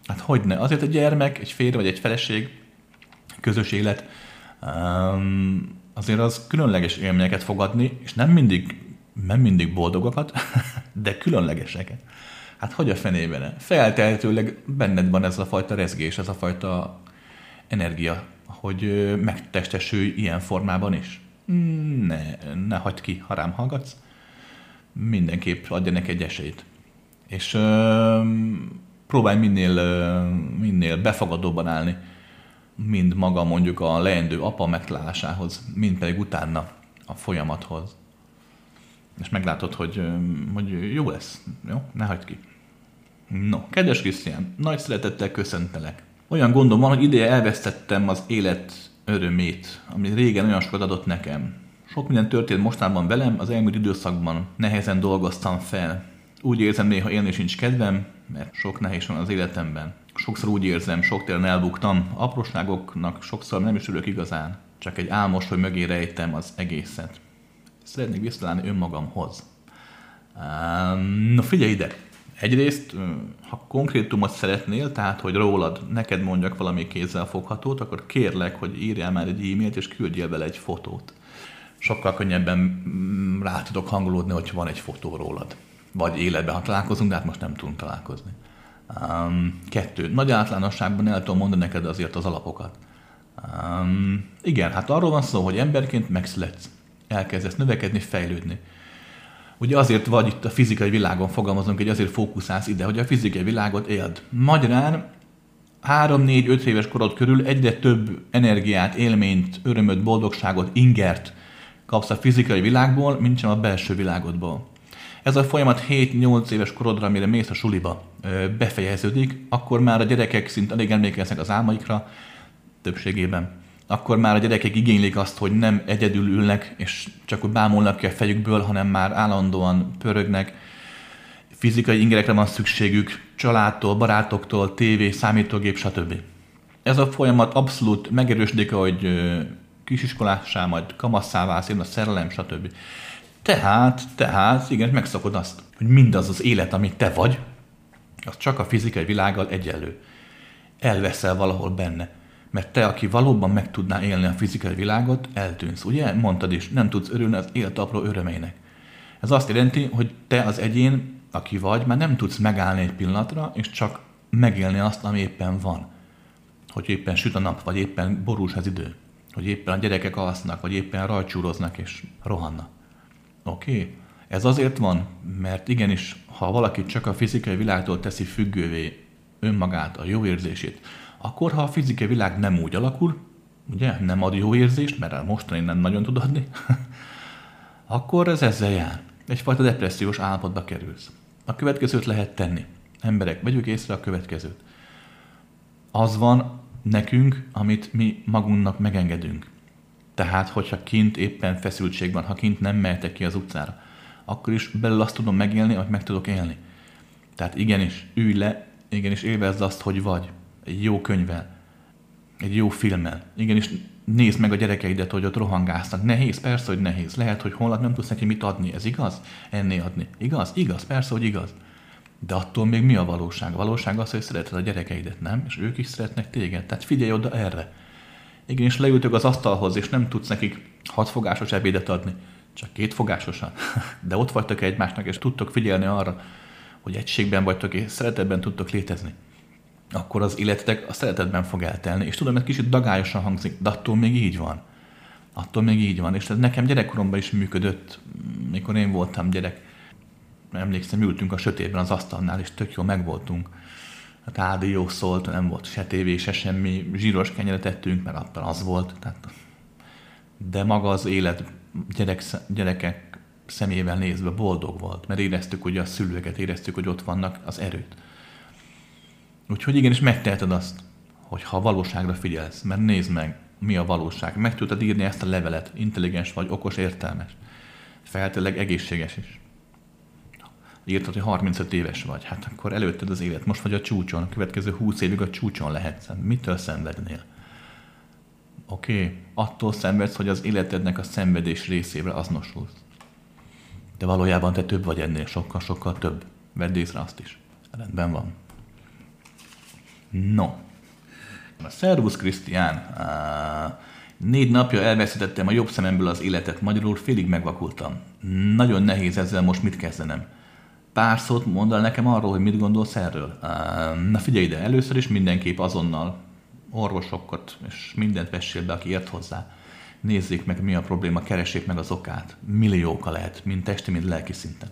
Hát hogy ne? Azért egy gyermek, egy férj vagy egy feleség, közös élet, um, azért az különleges élményeket fogadni, és nem mindig, nem mindig boldogakat, de különlegeseket. Hát hogy a fenében? Feltehetőleg benned van ez a fajta rezgés, ez a fajta energia, hogy megtestesülj ilyen formában is. Ne, ne hagyd ki, ha rám hallgatsz. Mindenképp adja neki egy esélyt. És ö, próbálj minél, ö, minél befogadóban állni mind maga mondjuk a leendő apa megtalálásához, mind pedig utána a folyamathoz. És meglátod, hogy, hogy jó lesz. Jó? Ne hagyd ki. No, kedves Krisztián, nagy szeretettel köszöntelek. Olyan gondom van, hogy ideje elvesztettem az élet örömét, ami régen olyan sokat adott nekem. Sok minden történt mostában velem, az elmúlt időszakban nehezen dolgoztam fel. Úgy érzem néha élni sincs kedvem, mert sok nehéz van az életemben sokszor úgy érzem, sok téren elbuktam, apróságoknak sokszor nem is ülök igazán, csak egy álmos, hogy mögé rejtem az egészet. Szeretnék visszaállni önmagamhoz. Na figyelj ide! Egyrészt, ha konkrétumot szeretnél, tehát hogy rólad neked mondjak valami kézzel foghatót, akkor kérlek, hogy írjál már egy e-mailt, és küldjél vele egy fotót. Sokkal könnyebben mm, rá tudok hangolódni, hogy van egy fotó rólad. Vagy életben, ha találkozunk, de hát most nem tudunk találkozni. Um, kettő. Nagy általánosságban el tudom mondani neked azért az alapokat. Um, igen, hát arról van szó, hogy emberként megszületsz. Elkezdesz növekedni, fejlődni. Ugye azért vagy itt a fizikai világon fogalmazunk, hogy azért fókuszálsz ide, hogy a fizikai világot éld. Magyarán 3-4-5 éves korod körül egyre több energiát, élményt, örömöt, boldogságot, ingert kapsz a fizikai világból, mint sem a belső világodból ez a folyamat 7-8 éves korodra, mire mész a suliba, befejeződik, akkor már a gyerekek szint alig emlékeznek az álmaikra, többségében. Akkor már a gyerekek igénylik azt, hogy nem egyedül ülnek, és csak úgy bámulnak ki a fejükből, hanem már állandóan pörögnek. Fizikai ingerekre van szükségük, családtól, barátoktól, tévé, számítógép, stb. Ez a folyamat abszolút megerősödik, hogy kisiskolássá, majd kamasszá válsz, a szerelem, stb. Tehát, tehát, igen, megszokod azt, hogy mindaz az élet, amit te vagy, az csak a fizikai világgal egyenlő. Elveszel valahol benne. Mert te, aki valóban meg tudná élni a fizikai világot, eltűnsz. Ugye? Mondtad is, nem tudsz örülni az élet apró örömeinek. Ez azt jelenti, hogy te az egyén, aki vagy, már nem tudsz megállni egy pillanatra, és csak megélni azt, ami éppen van. Hogy éppen süt a nap, vagy éppen borús az idő. Hogy éppen a gyerekek alsznak, vagy éppen rajcsúroznak és rohannak. Oké? Okay? Ez azért van, mert igenis, ha valaki csak a fizikai világtól teszi függővé önmagát, a jó érzését, akkor ha a fizikai világ nem úgy alakul, ugye, nem ad jó érzést, mert mostani nem nagyon tud adni, akkor ez ezzel jár. Egyfajta depressziós állapotba kerülsz. A következőt lehet tenni. Emberek, vegyük észre a következőt. Az van nekünk, amit mi magunknak megengedünk. Tehát, hogyha kint éppen feszültség van, ha kint nem mehetek ki az utcára, akkor is belül azt tudom megélni, amit meg tudok élni. Tehát igenis, ülj le, igenis élvezd azt, hogy vagy. Egy jó könyvvel, egy jó filmmel. Igenis, nézd meg a gyerekeidet, hogy ott rohangásznak. Nehéz, persze, hogy nehéz. Lehet, hogy holnap nem tudsz neki mit adni. Ez igaz? Enné adni. Igaz? Igaz, persze, hogy igaz. De attól még mi a valóság? A valóság az, hogy szereted a gyerekeidet, nem? És ők is szeretnek téged. Tehát figyelj oda erre. Igenis leültök az asztalhoz, és nem tudsz nekik hatfogásos ebédet adni, csak kétfogásosan. De ott vagytok egymásnak, és tudtok figyelni arra, hogy egységben vagytok, és szeretetben tudtok létezni. Akkor az életetek a szeretetben fog eltelni. És tudom, hogy kicsit dagályosan hangzik, de attól még így van. Attól még így van. És ez nekem gyerekkoromban is működött, mikor én voltam gyerek. Emlékszem, ültünk a sötétben az asztalnál, és tök jól megvoltunk a rádió szólt, nem volt se tévé, se semmi, zsíros kenyeret ettünk, mert attól az volt. Tehát, de maga az élet gyerek, gyerekek szemével nézve boldog volt, mert éreztük hogy a szülőket, éreztük, hogy ott vannak az erőt. Úgyhogy igenis megteheted azt, hogy ha valóságra figyelsz, mert nézd meg, mi a valóság. Meg tudod írni ezt a levelet, intelligens vagy, okos, értelmes. Feltétleg egészséges is írtad, hogy 35 éves vagy, hát akkor előtted az élet, most vagy a csúcson, a következő 20 évig a csúcson lehetsz. Mitől szenvednél? Oké, okay. attól szenvedsz, hogy az életednek a szenvedés részével azonosulsz. De valójában te több vagy ennél, sokkal-sokkal több. Vedd észre azt is. Rendben van. No. A Szervusz Krisztián. Négy napja elveszítettem a jobb szememből az életet, magyarul félig megvakultam. Nagyon nehéz ezzel most mit kezdenem pár szót mondal nekem arról, hogy mit gondolsz erről? Na figyelj ide, először is mindenképp azonnal orvosokat és mindent vessél be, aki ért hozzá. Nézzék meg, mi a probléma, keressék meg az okát. Millióka lehet, mind testi, mind lelki szinten.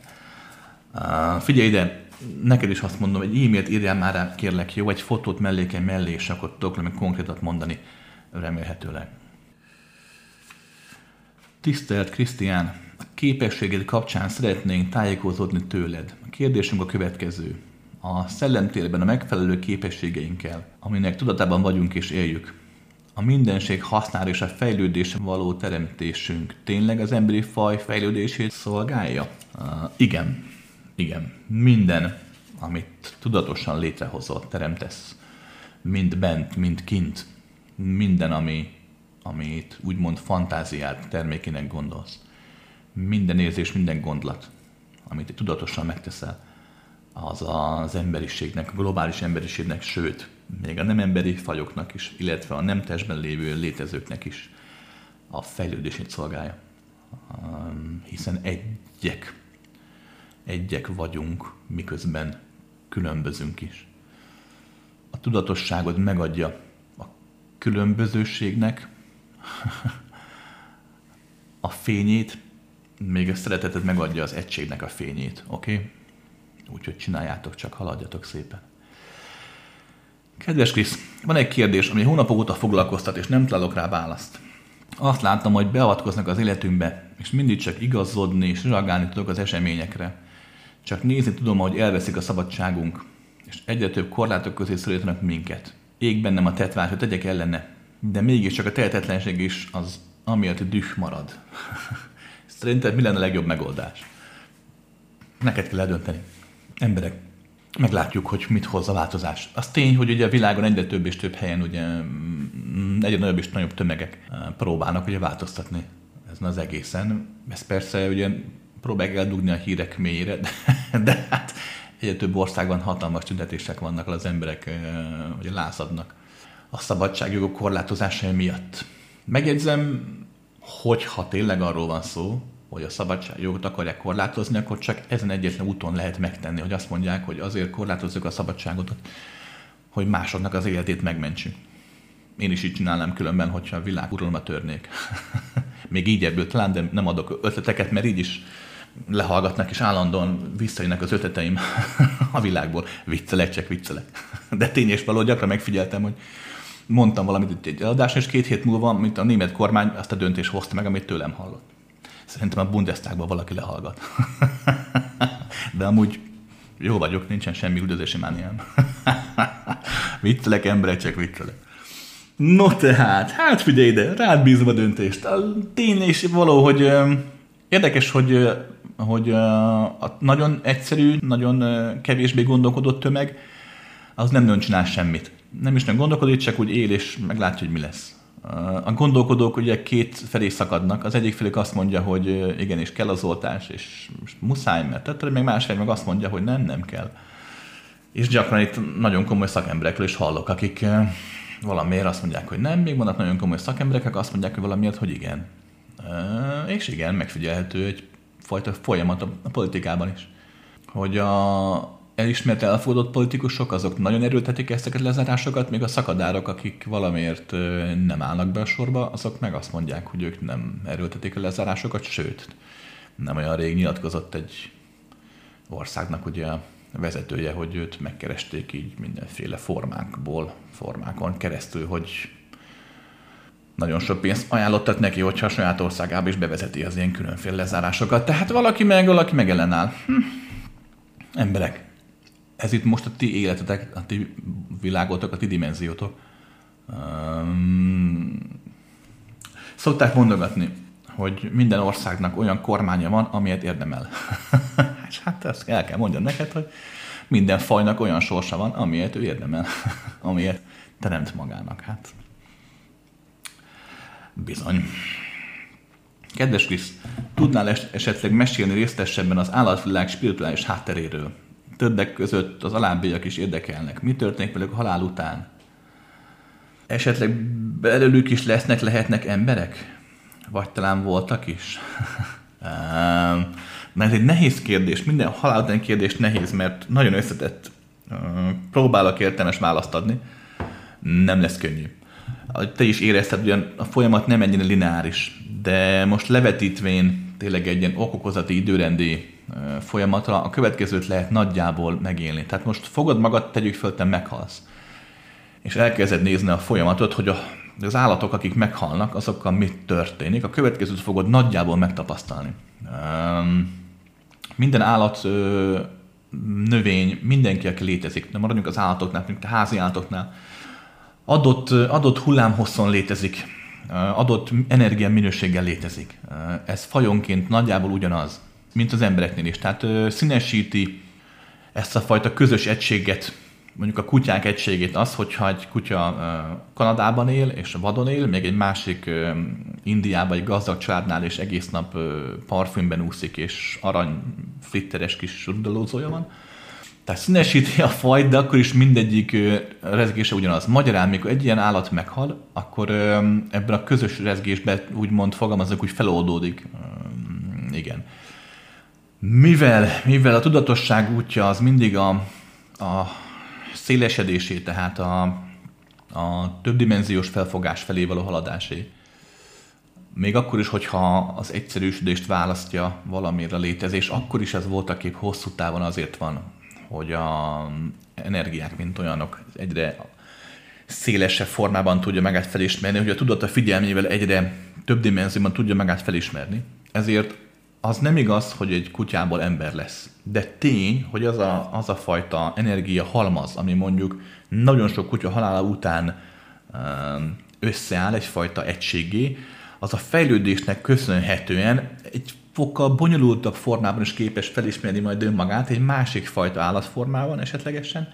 Figyelj ide, neked is azt mondom, egy e-mailt írjál már rá, kérlek, jó, egy fotót melléken mellé, és akkor tudok meg konkrétat mondani, remélhetőleg. Tisztelt Krisztián, a képességed kapcsán szeretnénk tájékozódni tőled. A kérdésünk a következő. A szellemtérben a megfelelő képességeinkkel, aminek tudatában vagyunk és éljük, a mindenség használ és a fejlődésre való teremtésünk tényleg az emberi faj fejlődését szolgálja? Uh, igen, igen. Minden, amit tudatosan létrehozott, teremtesz, mind bent, mind kint, minden, ami, amit úgymond fantáziát termékének gondolsz, minden érzés, minden gondlat, amit tudatosan megteszel, az az emberiségnek, a globális emberiségnek, sőt, még a nem emberi fajoknak is, illetve a nem testben lévő létezőknek is a fejlődését szolgálja. Hiszen egyek, egyek vagyunk, miközben különbözünk is. A tudatosságod megadja a különbözőségnek a fényét, még a szereteted megadja az egységnek a fényét, oké? Okay? Úgyhogy csináljátok csak, haladjatok szépen. Kedves Krisz, van egy kérdés, ami hónapok óta foglalkoztat, és nem találok rá választ. Azt láttam, hogy beavatkoznak az életünkbe, és mindig csak igazodni és reagálni tudok az eseményekre. Csak nézni tudom, hogy elveszik a szabadságunk, és egyre több korlátok közé szorítanak minket. Ég bennem a tetvás, hogy tegyek ellene, de mégiscsak a tehetetlenség is az, amiatt düh marad. Szerinted mi lenne a legjobb megoldás? Neked kell eldönteni. Emberek, meglátjuk, hogy mit hoz a változás. Az tény, hogy ugye a világon egyre több és több helyen ugye mm, egyre nagyobb és nagyobb tömegek eh, próbálnak ugye változtatni ezen az egészen. Ez persze ugye próbálják eldugni a hírek mélyére, de, de hát egyre több országban hatalmas tüntetések vannak, az emberek ugye lázadnak a szabadságjogok korlátozásai miatt. Megjegyzem, hogyha tényleg arról van szó, hogy a szabadságjogot akarják korlátozni, akkor csak ezen egyetlen úton lehet megtenni, hogy azt mondják, hogy azért korlátozzuk a szabadságot, hogy másoknak az életét megmentsük. Én is így csinálnám különben, hogyha a világ uralma törnék. Még így ebből talán, de nem adok ötleteket, mert így is lehallgatnak, és állandóan visszajönnek az ötleteim a világból. Viccelek, csak viccelek. De tény és való, gyakran megfigyeltem, hogy mondtam valamit egy adás, és két hét múlva, mint a német kormány, azt a döntést hozta meg, amit tőlem hallott. Szerintem a Bundestagban valaki lehallgat. De amúgy jó vagyok, nincsen semmi üldözési mániám. viccelek, emberek, csak viccelek. No tehát, hát figyelj ide, rád bízom a döntést. A tény és való, hogy érdekes, hogy, hogy a nagyon egyszerű, nagyon kevésbé gondolkodott tömeg, az nem nagyon csinál semmit. Nem is nem gondolkodik, csak úgy él, és meglátja, hogy mi lesz. A gondolkodók ugye két felé szakadnak. Az egyik felük azt mondja, hogy igenis kell az oltás, és muszáj, mert tehát még más meg azt mondja, hogy nem, nem kell. És gyakran itt nagyon komoly szakemberekről is hallok, akik valamiért azt mondják, hogy nem, még vannak nagyon komoly szakemberek, akik azt mondják, hogy valamiért, hogy igen. És igen, megfigyelhető egy fajta folyamat a politikában is. Hogy a elismert elfogadott politikusok, azok nagyon erőltetik ezeket lezárásokat, még a szakadárok, akik valamiért nem állnak be a sorba, azok meg azt mondják, hogy ők nem erőltetik a lezárásokat, sőt, nem olyan rég nyilatkozott egy országnak ugye a vezetője, hogy őt megkeresték így mindenféle formákból, formákon keresztül, hogy nagyon sok pénzt ajánlottak neki, hogyha a saját országába is bevezeti az ilyen különféle lezárásokat. Tehát valaki meg, valaki meg ellenáll. Hm. Emberek, ez itt most a ti életetek, a ti világotok, a ti dimenziótok. Um, szokták mondogatni, hogy minden országnak olyan kormánya van, amilyet érdemel. És hát ezt el kell mondjam neked, hogy minden fajnak olyan sorsa van, amilyet ő érdemel, amilyet teremt magának. Hát bizony. Kedves Krisz, tudnál esetleg mesélni részletesebben az állatvilág spirituális hátteréről? Többek között az alábbiak is érdekelnek. Mi történik velük a halál után? Esetleg belőlük is lesznek, lehetnek emberek? Vagy talán voltak is? mert egy nehéz kérdés, minden halál után kérdés nehéz, mert nagyon összetett. Próbálok értelmes választ adni, nem lesz könnyű. Te is érezted, hogy a folyamat nem ennyire lineáris, de most levetítvén tényleg egy ilyen okokozati időrendi folyamatra, a következőt lehet nagyjából megélni. Tehát most fogod magad, tegyük föl, te meghalsz. És elkezded nézni a folyamatot, hogy a, az állatok, akik meghalnak, azokkal mit történik. A következőt fogod nagyjából megtapasztalni. Minden állat, növény, mindenki, aki létezik, de maradjunk az állatoknál, mint a házi állatoknál, adott, adott hullámhosszon létezik, adott energiaminőséggel létezik. Ez fajonként nagyjából ugyanaz mint az embereknél is. Tehát színesíti ezt a fajta közös egységet, mondjuk a kutyák egységét az, hogyha egy kutya Kanadában él és vadon él, még egy másik Indiában egy gazdag családnál és egész nap parfümben úszik és arany flitteres kis rudalózója van. Tehát színesíti a fajt, de akkor is mindegyik rezgése ugyanaz. Magyarán, mikor egy ilyen állat meghal, akkor ebben a közös rezgésben úgymond fogalmazok, úgy feloldódik. Igen mivel, mivel a tudatosság útja az mindig a, a szélesedésé, tehát a, a többdimenziós felfogás felé való haladásé. Még akkor is, hogyha az egyszerűsödést választja valamire létezés, akkor is ez voltak épp hosszú távon azért van, hogy a energiák, mint olyanok egyre szélesebb formában tudja magát felismerni, hogy a tudata figyelmével egyre több dimenzióban tudja magát felismerni. Ezért az nem igaz, hogy egy kutyából ember lesz. De tény, hogy az a, az a fajta energia halmaz, ami mondjuk nagyon sok kutya halála után összeáll egyfajta egységé, az a fejlődésnek köszönhetően egy fokkal bonyolultabb formában is képes felismerni majd önmagát egy másik fajta állatformában esetlegesen,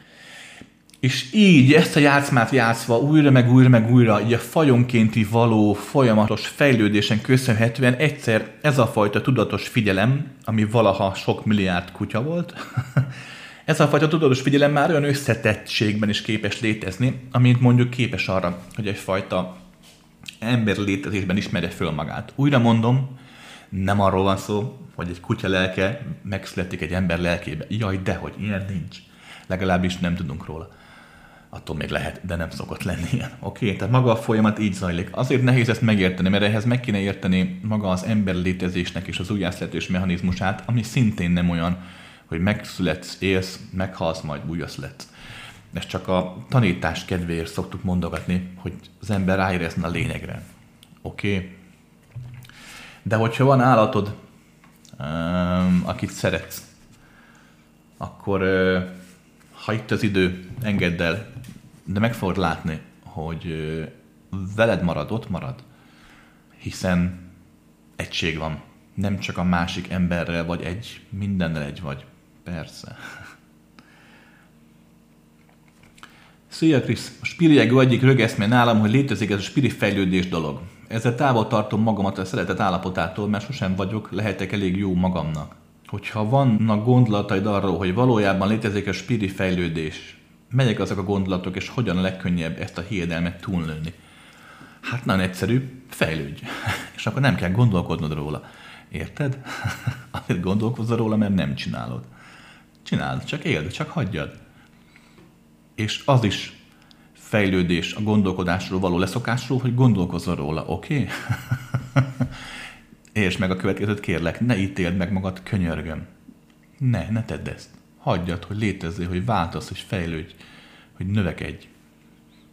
és így ezt a játszmát játszva újra meg újra meg újra, így a fajonkénti való folyamatos fejlődésen köszönhetően egyszer ez a fajta tudatos figyelem, ami valaha sok milliárd kutya volt, ez a fajta tudatos figyelem már olyan összetettségben is képes létezni, amint mondjuk képes arra, hogy egyfajta ember létezésben ismerje föl magát. Újra mondom, Nem arról van szó, hogy egy kutya lelke megszületik egy ember lelkébe. Jaj, dehogy, ilyen nincs. Legalábbis nem tudunk róla. Attól még lehet, de nem szokott lenni ilyen. Oké, okay? tehát maga a folyamat így zajlik. Azért nehéz ezt megérteni, mert ehhez meg kéne érteni maga az ember létezésnek és az újjászletős mechanizmusát, ami szintén nem olyan, hogy megszületsz, élsz, meghalsz, majd újasz lett. Ezt csak a tanítás kedvéért szoktuk mondogatni, hogy az ember ráérezne a lényegre. Oké? Okay? De hogyha van állatod, um, akit szeretsz, akkor uh, ha itt az idő, engedd el, de meg fogod látni, hogy uh, veled marad, ott marad, hiszen egység van. Nem csak a másik emberrel vagy egy, mindennel egy vagy. Persze. Szia Krisz! A spiriegő egyik rögeszmé nálam, hogy létezik ez a spiri fejlődés dolog. Ezzel távol tartom magamat a szeretet állapotától, mert sosem vagyok, lehetek elég jó magamnak. Hogyha vannak gondolataid arról, hogy valójában létezik a spiri fejlődés, melyek azok a gondolatok, és hogyan a legkönnyebb ezt a hiedelmet túlnőni? Hát nagyon egyszerű, fejlődj. és akkor nem kell gondolkodnod róla. Érted? Azért gondolkozz róla, mert nem csinálod. Csináld, csak éld, csak hagyjad. És az is fejlődés a gondolkodásról való leszokásról, hogy gondolkozzon róla, oké? Okay? És meg a következőt kérlek, ne ítéld meg magad, könyörgöm. Ne, ne tedd ezt. Hagyjad, hogy létezzél, hogy változ, hogy fejlődj, hogy növekedj.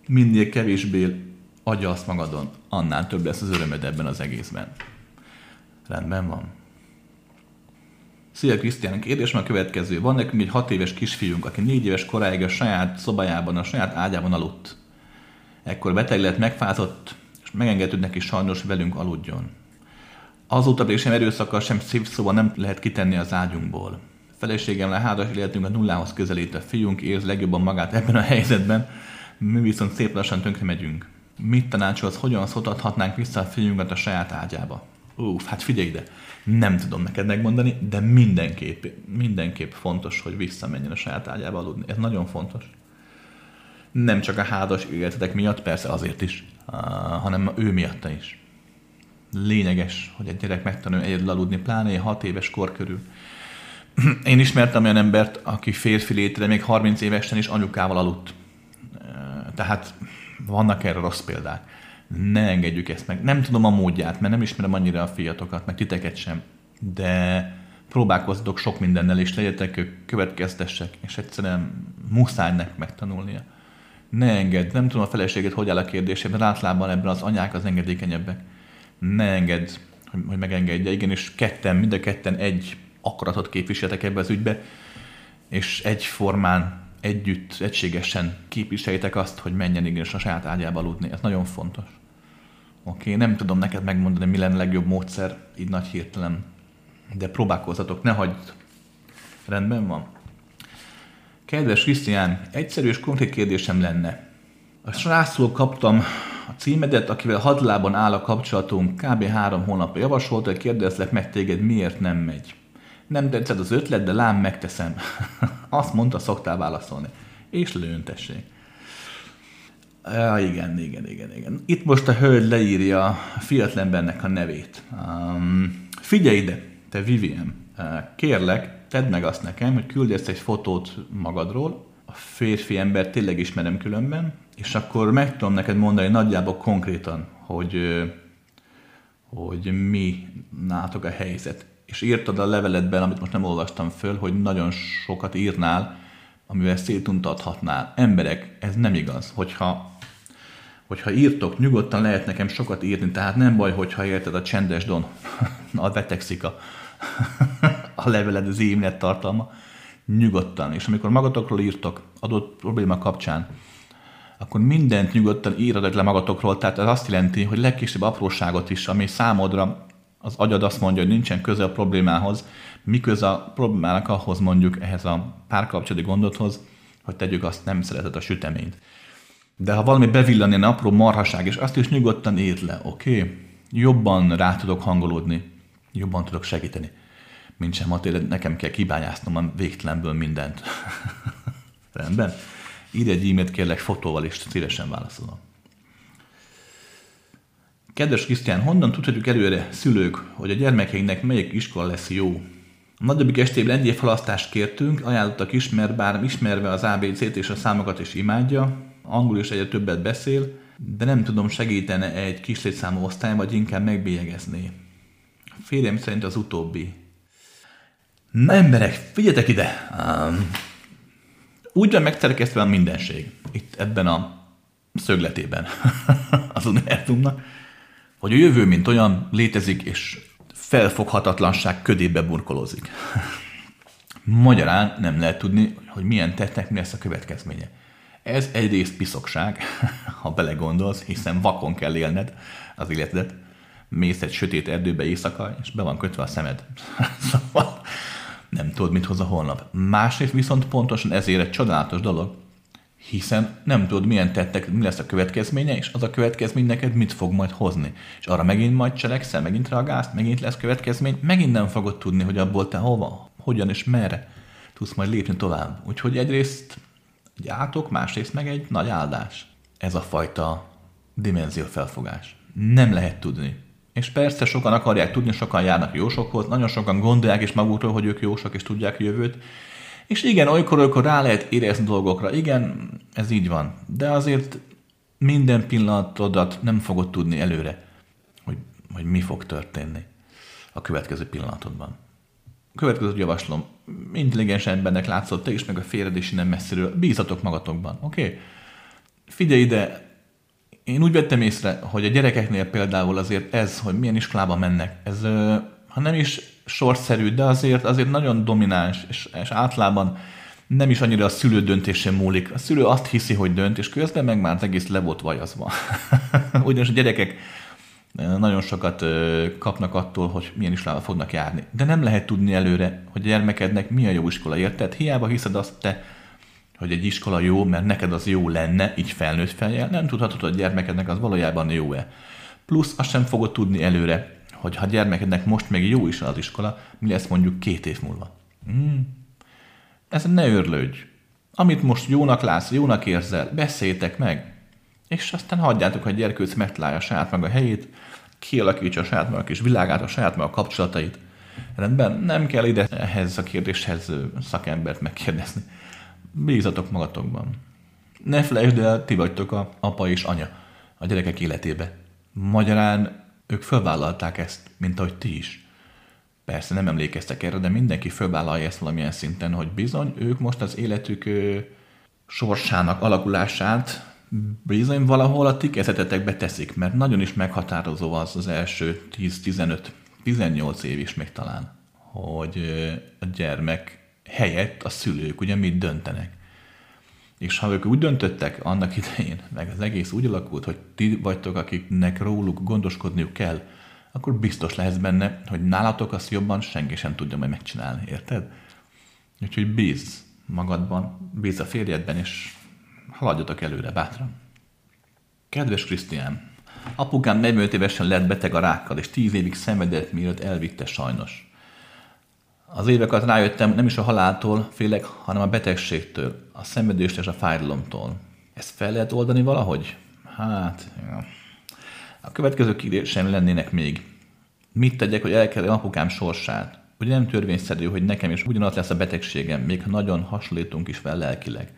Minél kevésbé agyalsz magadon, annál több lesz az örömed ebben az egészben. Rendben van. Szia Krisztián, kérdés a következő. Van nekünk egy hat éves kisfiunk, aki négy éves koráig a saját szobájában, a saját ágyában aludt. Ekkor beteg lett, megfázott, és megengedtük neki sajnos velünk aludjon. Azóta pedig sem erőszakkal, sem szívszóval nem lehet kitenni az ágyunkból. Feleségemre házas életünk a nullához közelít a fiunk, érz legjobban magát ebben a helyzetben, mi viszont szép lassan tönkre megyünk. Mit tanácsolsz, hogyan szóltathatnánk vissza a fiunkat a saját ágyába? Uff, hát figyelj ide, nem tudom neked megmondani, de mindenképp, mindenképp fontos, hogy visszamenjen a saját ágyába aludni. Ez nagyon fontos. Nem csak a házas életetek miatt, persze azért is, hanem ő miatta is. Lényeges, hogy egy gyerek megtanulja egyedül aludni, pláne egy hat éves kor körül. Én ismertem olyan embert, aki férfi létre még 30 évesen is anyukával aludt. Tehát vannak erre rossz példák ne engedjük ezt meg. Nem tudom a módját, mert nem ismerem annyira a fiatokat, meg titeket sem, de próbálkozzatok sok mindennel, és legyetek következtesek, és egyszerűen muszáj nektek megtanulnia. Ne engedd, nem tudom a feleséget, hogy áll a kérdésében, általában ebben az anyák az engedékenyebbek. Ne engedd, hogy, hogy megengedje. Igen, és ketten, mind a ketten egy akaratot képviseltek ebbe az ügybe, és egyformán együtt, egységesen képviseljétek azt, hogy menjen igenis a saját ágyába aludni. Ez nagyon fontos. Oké, okay, nem tudom neked megmondani, mi lenne a legjobb módszer, így nagy hirtelen, de próbálkozzatok, ne hagyd. Rendben van. Kedves Krisztián, egyszerű és konkrét kérdésem lenne. A srácról kaptam a címedet, akivel hadlában áll a kapcsolatunk, kb. három hónapja javasolt, hogy kérdezlek meg téged, miért nem megy. Nem tetszett az ötlet, de lám megteszem. Azt mondta, szoktál válaszolni. És lőntessék. Ja, igen, igen, igen, igen. Itt most a hölgy leírja a fiatalembernek a nevét. Um, figyelj ide, te Vivian, uh, kérlek, tedd meg azt nekem, hogy küldesz egy fotót magadról, a férfi ember tényleg ismerem különben, és akkor meg tudom neked mondani nagyjából konkrétan, hogy, hogy mi nátok a helyzet. És írtad a leveletben, amit most nem olvastam föl, hogy nagyon sokat írnál, amivel szétuntathatnál. Emberek, ez nem igaz. Hogyha hogyha írtok, nyugodtan lehet nekem sokat írni, tehát nem baj, hogyha érted a csendes don, a betegszik a, a leveled, az e tartalma, nyugodtan. És amikor magatokról írtok adott probléma kapcsán, akkor mindent nyugodtan írod le magatokról, tehát ez azt jelenti, hogy legkisebb apróságot is, ami számodra az agyad azt mondja, hogy nincsen köze a problémához, mi köze a problémának ahhoz mondjuk ehhez a párkapcsolati gondothoz, hogy tegyük azt, nem szereted a süteményt. De ha valami bevillan ilyen apró marhaság, és azt is nyugodtan írd le, oké? Okay? Jobban rá tudok hangolódni, jobban tudok segíteni, mint sem ha tényleg nekem kell kibányásznom a végtelenből mindent. Rendben? Írj egy e-mailt kérlek fotóval, és szívesen válaszolom. Kedves Krisztián, honnan tudhatjuk előre, szülők, hogy a gyermekeinknek melyik iskola lesz jó? A nagyobbik estében egy halasztást kértünk, ajánlottak is, mert bár ismerve az ABC-t és a számokat is imádja, angol is egyre többet beszél, de nem tudom segítene egy kis létszámú osztály, vagy inkább megbélyegezni. Férjem szerint az utóbbi. Na emberek, figyeljetek ide! Um, úgy van megszerkesztve a mindenség, itt ebben a szögletében az univerzumnak, hogy a jövő, mint olyan, létezik, és felfoghatatlanság ködébe burkolózik. Magyarán nem lehet tudni, hogy milyen tettnek mi lesz a következménye. Ez egyrészt piszokság, ha belegondolsz, hiszen vakon kell élned az életedet. Mész egy sötét erdőbe éjszaka, és be van kötve a szemed. szóval nem tudod, mit hoz a holnap. Másrészt viszont pontosan ezért egy csodálatos dolog, hiszen nem tudod, milyen tettek, mi lesz a következménye, és az a következmény neked mit fog majd hozni. És arra megint majd cselekszel, megint reagálsz, megint lesz következmény, megint nem fogod tudni, hogy abból te hova, hogyan és merre tudsz majd lépni tovább. Úgyhogy egyrészt egy átok, másrészt meg egy nagy áldás. Ez a fajta dimenzió felfogás. Nem lehet tudni. És persze sokan akarják tudni, sokan járnak jósokhoz, nagyon sokan gondolják is magukról, hogy ők jósok és tudják a jövőt, és igen, olykor-olykor rá lehet érezni dolgokra. Igen, ez így van. De azért minden pillanatodat nem fogod tudni előre, hogy, hogy mi fog történni a következő pillanatodban. Következő javaslom, intelligens embernek látszott te is, meg a félred is innen messziről, bízatok magatokban, oké? Okay? Figyelj ide, én úgy vettem észre, hogy a gyerekeknél például azért ez, hogy milyen iskolába mennek, ez ha nem is sorszerű, de azért, azért nagyon domináns, és, és általában nem is annyira a szülő döntése múlik. A szülő azt hiszi, hogy dönt, és közben meg már az egész le volt vajazva. Ugyanis a gyerekek nagyon sokat kapnak attól, hogy milyen iskolába fognak járni. De nem lehet tudni előre, hogy a gyermekednek mi a jó iskola, érted? Hiába hiszed azt te, hogy egy iskola jó, mert neked az jó lenne, így felnőtt fejjel, nem tudhatod, hogy a gyermekednek az valójában jó-e. Plusz azt sem fogod tudni előre, hogy ha gyermekednek most még jó is az iskola, mi lesz mondjuk két év múlva. Hmm. Ez ne örlődj. Amit most jónak látsz, jónak érzel, beszéltek meg, és aztán hagyjátok, hogy a gyerkőc megtalálja saját maga helyét, kialakítsa a saját maga kis világát, a saját maga kapcsolatait. Rendben, nem kell ide ehhez a kérdéshez szakembert megkérdezni. Bízatok magatokban. Ne felejtsd el, ti vagytok a apa és anya a gyerekek életébe. Magyarán ők fölvállalták ezt, mint ahogy ti is. Persze nem emlékeztek erre, de mindenki fölvállalja ezt valamilyen szinten, hogy bizony ők most az életük ö, sorsának alakulását bizony valahol a ti kezetetekbe teszik, mert nagyon is meghatározó az az első 10-15-18 év is még talán, hogy a gyermek helyett a szülők ugye mit döntenek. És ha ők úgy döntöttek annak idején, meg az egész úgy alakult, hogy ti vagytok, akiknek róluk gondoskodniuk kell, akkor biztos lehetsz benne, hogy nálatok azt jobban senki sem tudja majd megcsinálni, érted? Úgyhogy bíz magadban, bíz a férjedben, és haladjatok előre bátran. Kedves Krisztián, apukám 45 évesen lett beteg a rákkal, és 10 évig szenvedett, mielőtt elvitte sajnos. Az évek alatt rájöttem, nem is a haláltól félek, hanem a betegségtől, a szenvedést és a fájdalomtól. Ezt fel lehet oldani valahogy? Hát, ja. A következő kérdésem lennének még. Mit tegyek, hogy elkerüljem apukám sorsát? Ugye nem törvényszerű, hogy nekem is ugyanaz lesz a betegségem, még ha nagyon hasonlítunk is fel lelkileg.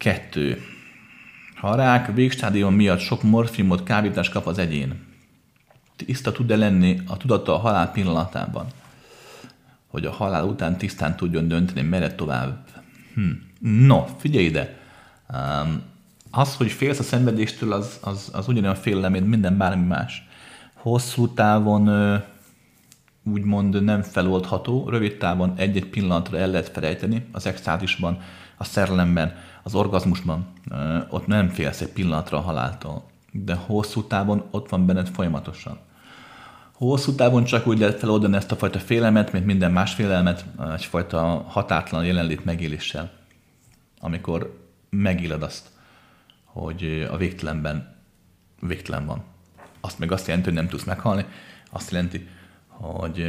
Kettő. Ha a rák végstádium miatt sok morfiumot, kábítást kap az egyén, tiszta tud-e lenni a tudata a halál pillanatában? hogy a halál után tisztán tudjon dönteni, merre tovább. Hm. No, figyelj ide! Um, az, hogy félsz a szenvedéstől, az, az, az ugyanolyan félelem, mint minden bármi más. Hosszú távon úgymond nem feloldható, rövid távon egy-egy pillanatra el lehet felejteni, az extázisban, a szerelemben, az orgazmusban, ott nem félsz egy pillanatra a haláltól, de hosszú távon ott van benned folyamatosan. Hosszú távon csak úgy lehet feloldani ezt a fajta félelmet, mint minden más félelmet, egyfajta határtlan jelenlét megéléssel, amikor megéled azt, hogy a végtelenben végtelen van. Azt meg azt jelenti, hogy nem tudsz meghalni, azt jelenti, hogy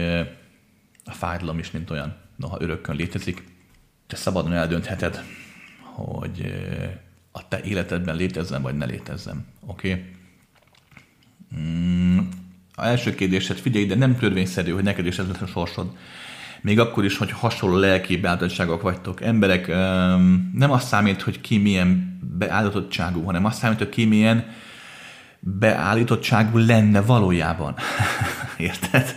a fájdalom is, mint olyan, noha örökkön létezik, te szabadon eldöntheted, hogy a te életedben létezzen, vagy ne létezzen. Oké? Okay? Mm, a első kérdésed, figyelj, de nem törvényszerű, hogy neked is ez lesz a sorsod. Még akkor is, hogy hasonló lelki beállítottságok vagytok. Emberek, nem azt számít, hogy ki milyen beállítottságú, hanem azt számít, hogy ki milyen beállítottságú lenne valójában. Érted?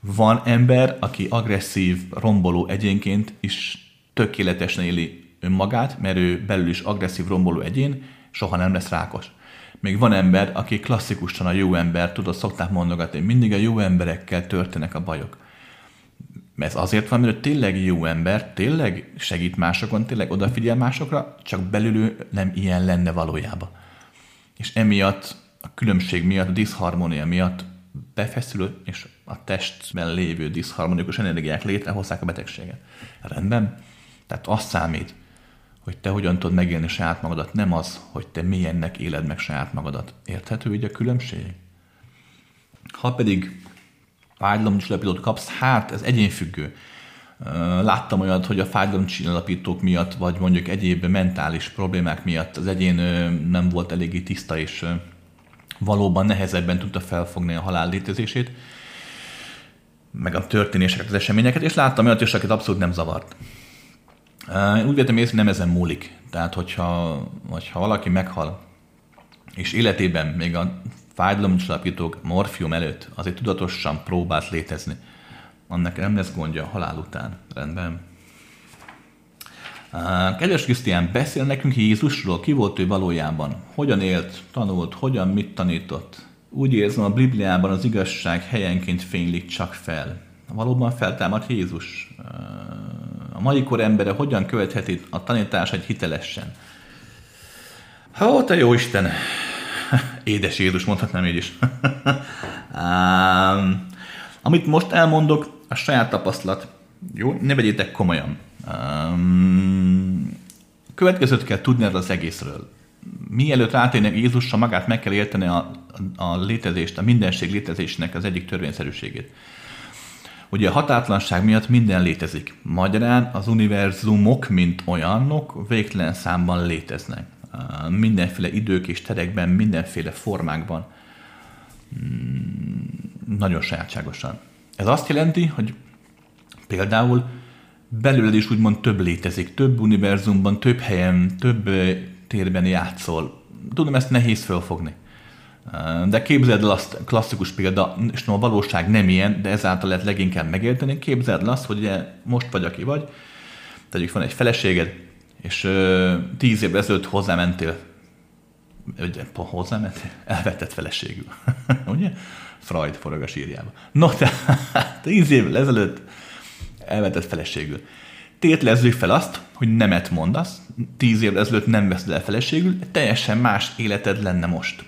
Van ember, aki agresszív, romboló egyénként is tökéletesen éli önmagát, mert ő belül is agresszív, romboló egyén, soha nem lesz rákos. Még van ember, aki klasszikusan a jó ember, tudod, szokták mondogatni, mindig a jó emberekkel történnek a bajok. Ez azért van, mert tényleg jó ember, tényleg segít másokon, tényleg odafigyel másokra, csak belül nem ilyen lenne valójában. És emiatt, a különbség miatt, a diszharmónia miatt befeszülő és a testben lévő diszharmonikus energiák létrehozzák a betegséget. Rendben? Tehát azt számít, hogy te hogyan tudod megélni saját magadat, nem az, hogy te milyennek éled meg saját magadat. Érthető így a különbség? Ha pedig fájdalomcsillapítót kapsz, hát ez egyénfüggő. Láttam olyat, hogy a fájdalomcsillapítók miatt, vagy mondjuk egyéb mentális problémák miatt az egyén nem volt eléggé tiszta, és valóban nehezebben tudta felfogni a halál létezését, meg a történéseket, az eseményeket, és láttam olyat is, akit abszolút nem zavart. Én úgy vettem észre, nem ezen múlik. Tehát, hogyha, hogyha valaki meghal, és életében még a fájdalomcsillapítók morfium előtt azért tudatosan próbált létezni, annak nem lesz gondja a halál után. Rendben. Kedves Krisztián, beszél nekünk Jézusról, ki volt ő valójában, hogyan élt, tanult, hogyan mit tanított. Úgy érzem, a Bibliában az igazság helyenként fénylik csak fel. Valóban feltámad Jézus. A mai kor embere hogyan követheti a tanítását hitelesen? Ha, te jó Isten! Édes Jézus, mondhatnám így is. amit most elmondok, a saját tapasztalat. Jó? Ne vegyétek komolyan. Um, következőt kell tudni erről az egészről. Mielőtt rátérnek Jézusra, magát meg kell érteni a, a létezést, a mindenség létezésnek az egyik törvényszerűségét. Ugye a határtlanság miatt minden létezik. Magyarán az univerzumok, mint olyanok, végtelen számban léteznek. Mindenféle idők és terekben, mindenféle formákban. Hmm, nagyon sajátságosan. Ez azt jelenti, hogy például belőled is úgymond több létezik, több univerzumban, több helyen, több térben játszol. Tudom, ezt nehéz felfogni. De képzeld el azt, klasszikus példa, és no, a valóság nem ilyen, de ezáltal lehet leginkább megérteni. Képzeld el azt, hogy ugye most vagy, aki vagy, tegyük van egy feleséged, és ö, tíz évvel ezelőtt hozzámentél, ugye, hozzámentél, elvetett feleségül, ugye? Freud forog a sírjába. No, tehát tíz évvel ezelőtt elvetett feleségül. Tétlezzük fel azt, hogy nemet mondasz, tíz évvel ezelőtt nem veszed el feleségül, teljesen más életed lenne most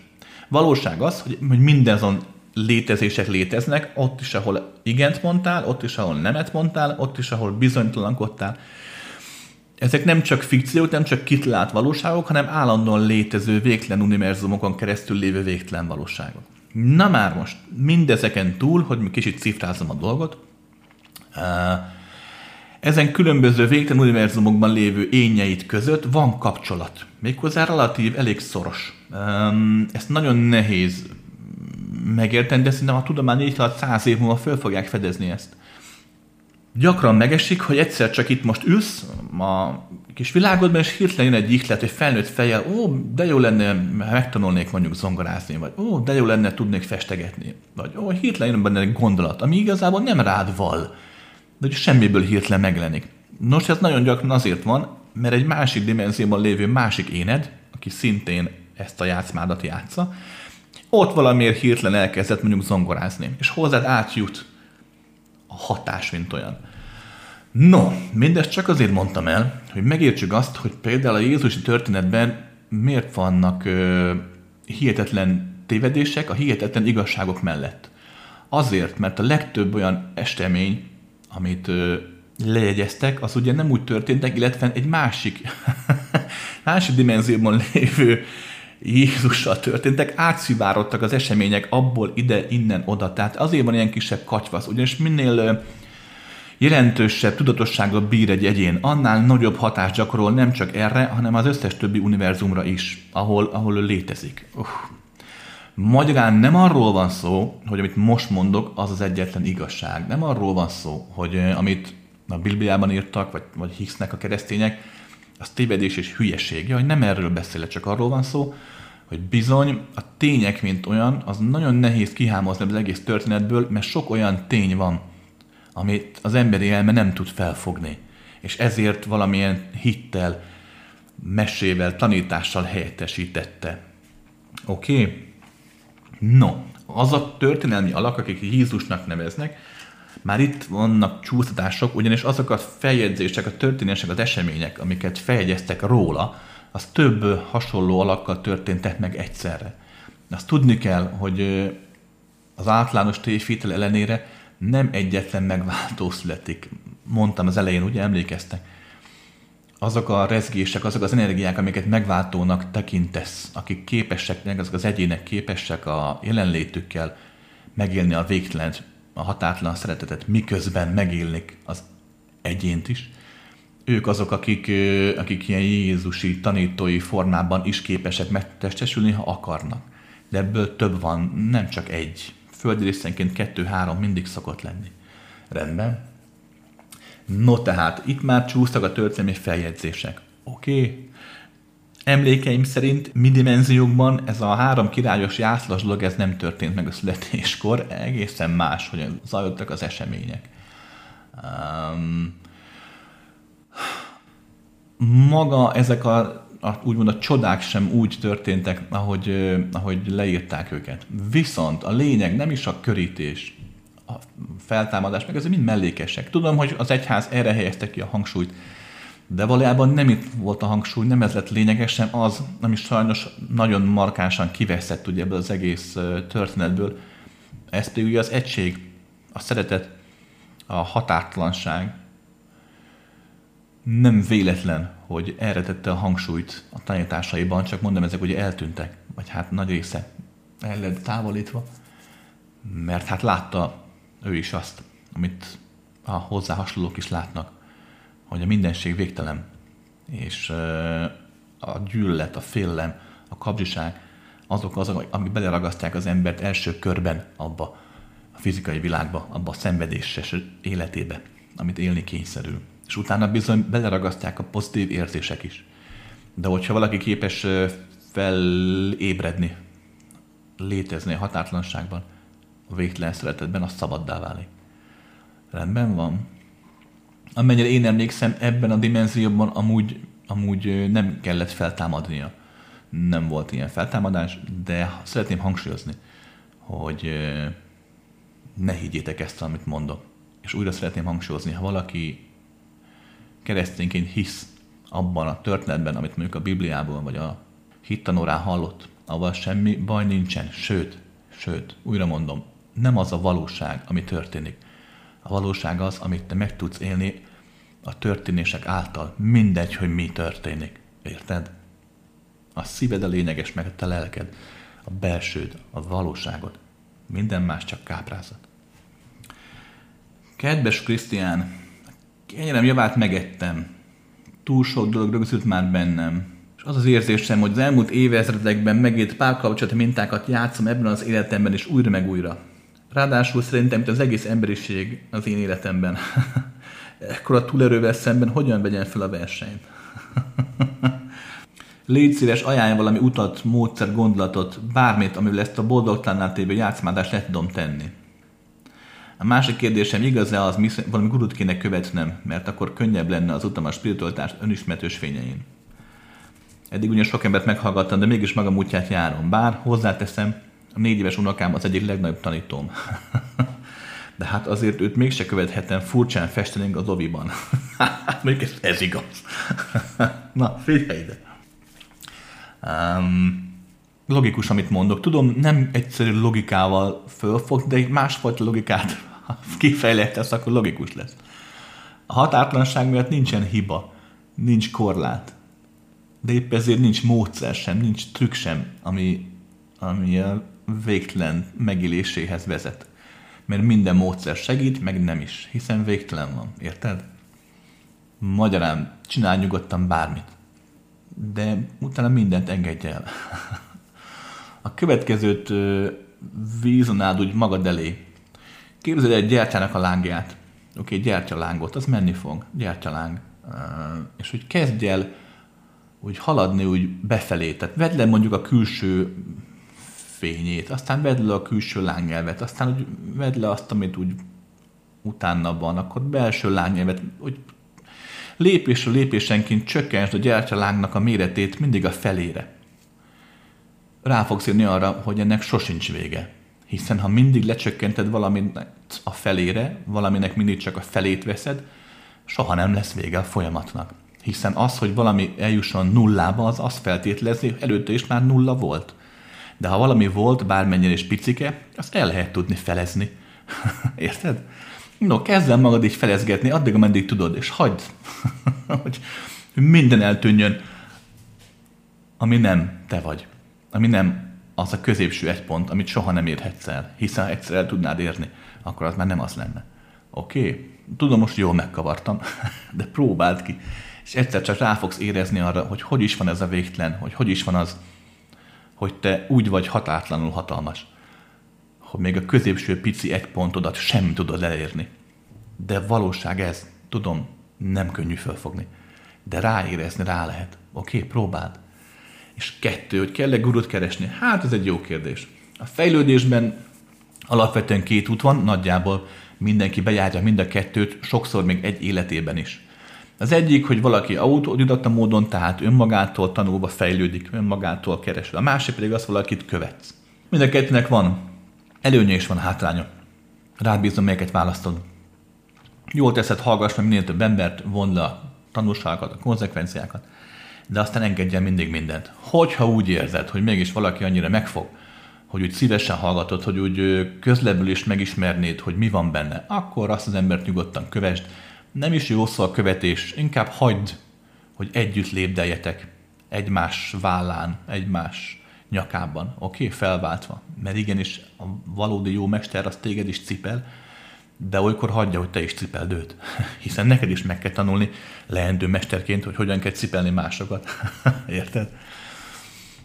Valóság az, hogy, hogy mindazon létezések léteznek, ott is, ahol igent mondtál, ott is, ahol nemet mondtál, ott is, ahol bizonytalankodtál. Ezek nem csak fikciók, nem csak kitalált valóságok, hanem állandóan létező végtelen univerzumokon keresztül lévő végtelen valóságok. Na már most, mindezeken túl, hogy mi kicsit cifrázom a dolgot, ezen különböző végtelen univerzumokban lévő ényeit között van kapcsolat. Méghozzá relatív, elég szoros. Ezt nagyon nehéz megérteni, de szerintem a tudomány így alatt száz év múlva föl fogják fedezni ezt. Gyakran megesik, hogy egyszer csak itt most ülsz a kis világodban, és hirtelen jön egy ihlet, egy felnőtt fejjel, ó, de jó lenne, megtanulnék mondjuk zongorázni, vagy ó, de jó lenne, tudnék festegetni, vagy ó, hirtelen jön benne egy gondolat, ami igazából nem rád val, de hogy semmiből hirtelen megjelenik. Nos, ez nagyon gyakran azért van, mert egy másik dimenzióban lévő másik éned, aki szintén ezt a játszmádat játsza, ott valamiért hirtelen elkezdett mondjuk zongorázni, és hozzád átjut a hatás, mint olyan. No, mindezt csak azért mondtam el, hogy megértsük azt, hogy például a Jézusi történetben miért vannak ö, hihetetlen tévedések a hihetetlen igazságok mellett. Azért, mert a legtöbb olyan esemény, amit ö, lejegyeztek, az ugye nem úgy történtek, illetve egy másik, másik dimenzióban lévő Jézussal történtek, átszivárogtak az események abból ide, innen, oda. Tehát azért van ilyen kisebb katyvasz, ugyanis minél jelentősebb tudatossággal bír egy egyén, annál nagyobb hatást gyakorol nem csak erre, hanem az összes többi univerzumra is, ahol, ahol ő létezik. Uh. Magyarán nem arról van szó, hogy amit most mondok, az az egyetlen igazság. Nem arról van szó, hogy amit a Bibliában írtak, vagy, vagy hisznek a keresztények, az tévedés és hülyeség. Ja, hogy nem erről beszélek, csak arról van szó, hogy bizony a tények, mint olyan, az nagyon nehéz kihámozni az egész történetből, mert sok olyan tény van, amit az emberi elme nem tud felfogni. És ezért valamilyen hittel, mesével, tanítással helyettesítette. Oké? Okay? No, az a történelmi alak, akik Jézusnak neveznek, már itt vannak csúsztatások, ugyanis azok a feljegyzések, a történések, az események, amiket feljegyeztek róla, az több hasonló alakkal történtek meg egyszerre. Azt tudni kell, hogy az általános tévhitel ellenére nem egyetlen megváltó születik. Mondtam az elején, ugye emlékeztek? Azok a rezgések, azok az energiák, amiket megváltónak tekintesz, akik képesek, azok az egyének képesek a jelenlétükkel megélni a végtelent, a határtlan szeretetet, miközben megélnik az egyént is, ők azok, akik, akik ilyen Jézusi tanítói formában is képesek megtestesülni, ha akarnak. De ebből több van, nem csak egy. Földi részenként kettő-három mindig szokott lenni. Rendben. No tehát, itt már csúsztak a történelmi feljegyzések. Oké. Okay. Emlékeim szerint mi dimenziókban ez a három királyos jászlas dolog, ez nem történt meg a születéskor, egészen más, hogy zajlottak az események. Um, maga ezek a, a úgymond a csodák sem úgy történtek, ahogy, ahogy leírták őket. Viszont a lényeg nem is a körítés, a feltámadás, meg ezek mind mellékesek. Tudom, hogy az egyház erre helyezte ki a hangsúlyt, de valójában nem itt volt a hangsúly, nem ez lett lényegesen az, ami sajnos nagyon markánsan kiveszett ugye ebből az egész történetből. Ez pedig ugye az egység, a szeretet, a határtalanság, nem véletlen, hogy erre tette a hangsúlyt a tanításaiban, csak mondom, ezek ugye eltűntek, vagy hát nagy része el lett távolítva, mert hát látta ő is azt, amit a hozzá hasonlók is látnak, hogy a mindenség végtelen, és a gyűlölet, a félelem, a kapzsiság, azok azok, amik beleragasztják az embert első körben abba a fizikai világba, abba a szenvedéses életébe, amit élni kényszerül és utána bizony beleragasztják a pozitív érzések is. De hogyha valaki képes felébredni, létezni a határtlanságban, a végtelen szeretetben, az szabaddá válik. Rendben van. Amennyire én emlékszem, ebben a dimenzióban amúgy, amúgy nem kellett feltámadnia. Nem volt ilyen feltámadás, de szeretném hangsúlyozni, hogy ne higgyétek ezt, amit mondok. És újra szeretném hangsúlyozni, ha valaki keresztényként hisz abban a történetben, amit mondjuk a Bibliából vagy a hittanórán hallott, avval semmi baj nincsen. Sőt, sőt, újra mondom, nem az a valóság, ami történik. A valóság az, amit te meg tudsz élni a történések által. Mindegy, hogy mi történik. Érted? A szíved a lényeges, meg a te lelked, a belsőd, a valóságod. Minden más csak káprázat. Kedves Krisztián, kenyerem javát megettem. Túl sok dolog rögzült már bennem. És az az érzésem, hogy az elmúlt évezredekben megélt párkapcsolati mintákat játszom ebben az életemben is újra meg újra. Ráadásul szerintem az egész emberiség az én életemben. Ekkor a túlerővel szemben hogyan vegyen fel a versenyt? Légy szíves, ajánlj valami utat, módszer, gondolatot, bármit, amivel ezt a boldogtalannál tévő játszmádást le tudom tenni. A másik kérdésem, igaz-e az, valami gurut kéne követnem, mert akkor könnyebb lenne az utam a spiritualitást önismertős fényein. Eddig ugyan sok embert meghallgattam, de mégis magam útját járom. Bár hozzáteszem, a négy éves unokám az egyik legnagyobb tanítóm. de hát azért őt mégse követhetem, furcsán festenénk az oviban. Még ez, ez igaz. Na, figyelj ide. Um, logikus, amit mondok. Tudom, nem egyszerű logikával fölfog, de egy másfajta logikát kifejlesztesz, akkor logikus lesz. A határtlanság miatt nincsen hiba, nincs korlát. De épp ezért nincs módszer sem, nincs trükk sem, ami, ami végtelen megéléséhez vezet. Mert minden módszer segít, meg nem is, hiszen végtelen van, érted? Magyarán csinálj nyugodtan bármit. De utána mindent engedj el. A következőt vízonád úgy magad elé. Képzeld egy gyertyának a lángját. Oké, okay, gyertyalángot, az menni fog. Gyertyaláng. És hogy kezdj el úgy haladni úgy befelé. Tehát vedd le mondjuk a külső fényét, aztán vedd le a külső lányelvet, aztán úgy vedd le azt, amit úgy utána van, akkor belső lányelvet, hogy lépésről lépésenként csökkentsd a gyertyalángnak a méretét mindig a felére. Rá fogsz jönni arra, hogy ennek sosincs vége. Hiszen ha mindig lecsökkented valamit a felére, valaminek mindig csak a felét veszed, soha nem lesz vége a folyamatnak. Hiszen az, hogy valami eljusson nullába, az azt feltételezi, hogy előtte is már nulla volt. De ha valami volt, bármennyire is picike, azt el lehet tudni felezni. Érted? No, kezd el magad így felezgetni, addig, ameddig tudod, és hagyd, hogy minden eltűnjön, ami nem te vagy. Ami nem az a középső egy pont, amit soha nem érhetsz el, hiszen egyszer el tudnád érni, akkor az már nem az lenne. Oké? Okay? Tudom, most jól megkavartam, de próbáld ki. És egyszer csak rá fogsz érezni arra, hogy hogy is van ez a végtelen, hogy hogy is van az, hogy te úgy vagy határtlanul hatalmas, hogy még a középső pici egy pontodat sem tudod elérni. De valóság ez, tudom, nem könnyű felfogni. De ráérezni rá lehet. Oké, okay, próbáld. És kettő, hogy kell-e gurut keresni? Hát ez egy jó kérdés. A fejlődésben alapvetően két út van, nagyjából mindenki bejárja mind a kettőt, sokszor még egy életében is. Az egyik, hogy valaki autodidakta módon, tehát önmagától tanulva fejlődik, önmagától keresve. A másik pedig az, valakit követsz. Mind a kettőnek van előnye és van hátránya. Rábízom, melyeket választod. Jól teszed, hallgass meg minél több embert, vond le a tanulságokat, a konzekvenciákat, de aztán engedj el mindig mindent. Hogyha úgy érzed, hogy mégis valaki annyira megfog, hogy úgy szívesen hallgatod, hogy úgy közlebbül is megismernéd, hogy mi van benne, akkor azt az embert nyugodtan kövesd, nem is jó szó a követés, inkább hagyd, hogy együtt lépdeljetek egymás vállán, egymás nyakában, oké, okay? felváltva. Mert igenis a valódi jó mester az téged is cipel, de olykor hagyja, hogy te is cipeld őt. Hiszen neked is meg kell tanulni leendő mesterként, hogy hogyan kell cipelni másokat. Érted?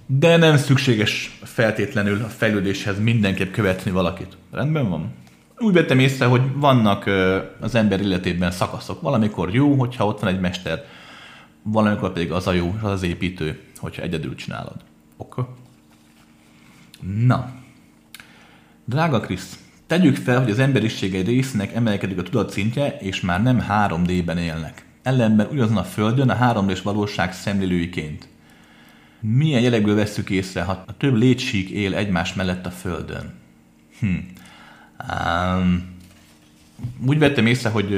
De nem szükséges feltétlenül a fejlődéshez mindenképp követni valakit. Rendben van? Úgy vettem észre, hogy vannak az ember életében szakaszok. Valamikor jó, hogyha ott van egy mester, valamikor pedig az a jó, az az építő, hogyha egyedül csinálod. Oké? Na. Drága Krisz, tegyük fel, hogy az emberiség egy részének emelkedik a tudatszintje, és már nem 3D-ben élnek. Ellenben ugyanazon a Földön a 3D-s valóság szemlélőiként. Milyen jelekből vesszük észre, ha a több létsík él egymás mellett a Földön? Hm. Um, úgy vettem észre, hogy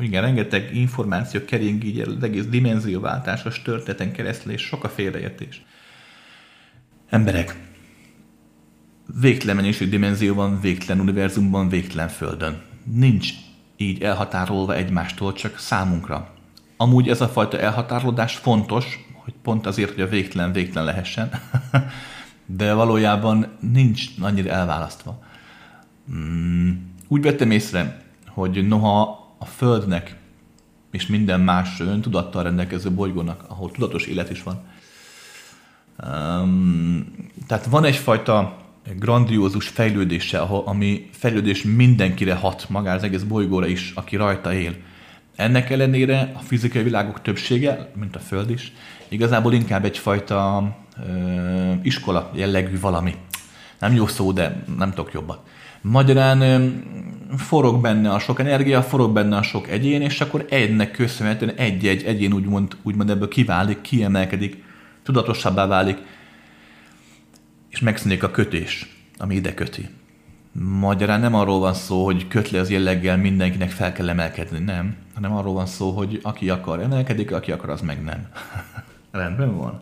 igen, rengeteg információ kering így az egész dimenzióváltásos történeten keresztül, és sok a félreértés. Emberek, végtelen mennyiség dimenzióban, végtelen univerzumban, végtelen földön. Nincs így elhatárolva egymástól, csak számunkra. Amúgy ez a fajta elhatárolódás fontos, hogy pont azért, hogy a végtelen végtelen lehessen, de valójában nincs annyira elválasztva. Mm, úgy vettem észre, hogy noha a Földnek és minden más öntudattal rendelkező bolygónak, ahol tudatos élet is van, um, tehát van egyfajta grandiózus fejlődése, ahol, ami fejlődés mindenkire hat, magára az egész bolygóra is, aki rajta él. Ennek ellenére a fizikai világok többsége, mint a Föld is, igazából inkább egyfajta ö, iskola jellegű valami. Nem jó szó, de nem tudok jobbat. Magyarán forog benne a sok energia, forog benne a sok egyén, és akkor egynek köszönhetően egy-egy egyén úgymond, úgymond ebből kiválik, kiemelkedik, tudatosabbá válik, és megszűnik a kötés, ami ide köti. Magyarán nem arról van szó, hogy kötli az jelleggel mindenkinek fel kell emelkedni, nem, hanem arról van szó, hogy aki akar emelkedik, aki akar, az meg nem. Rendben van.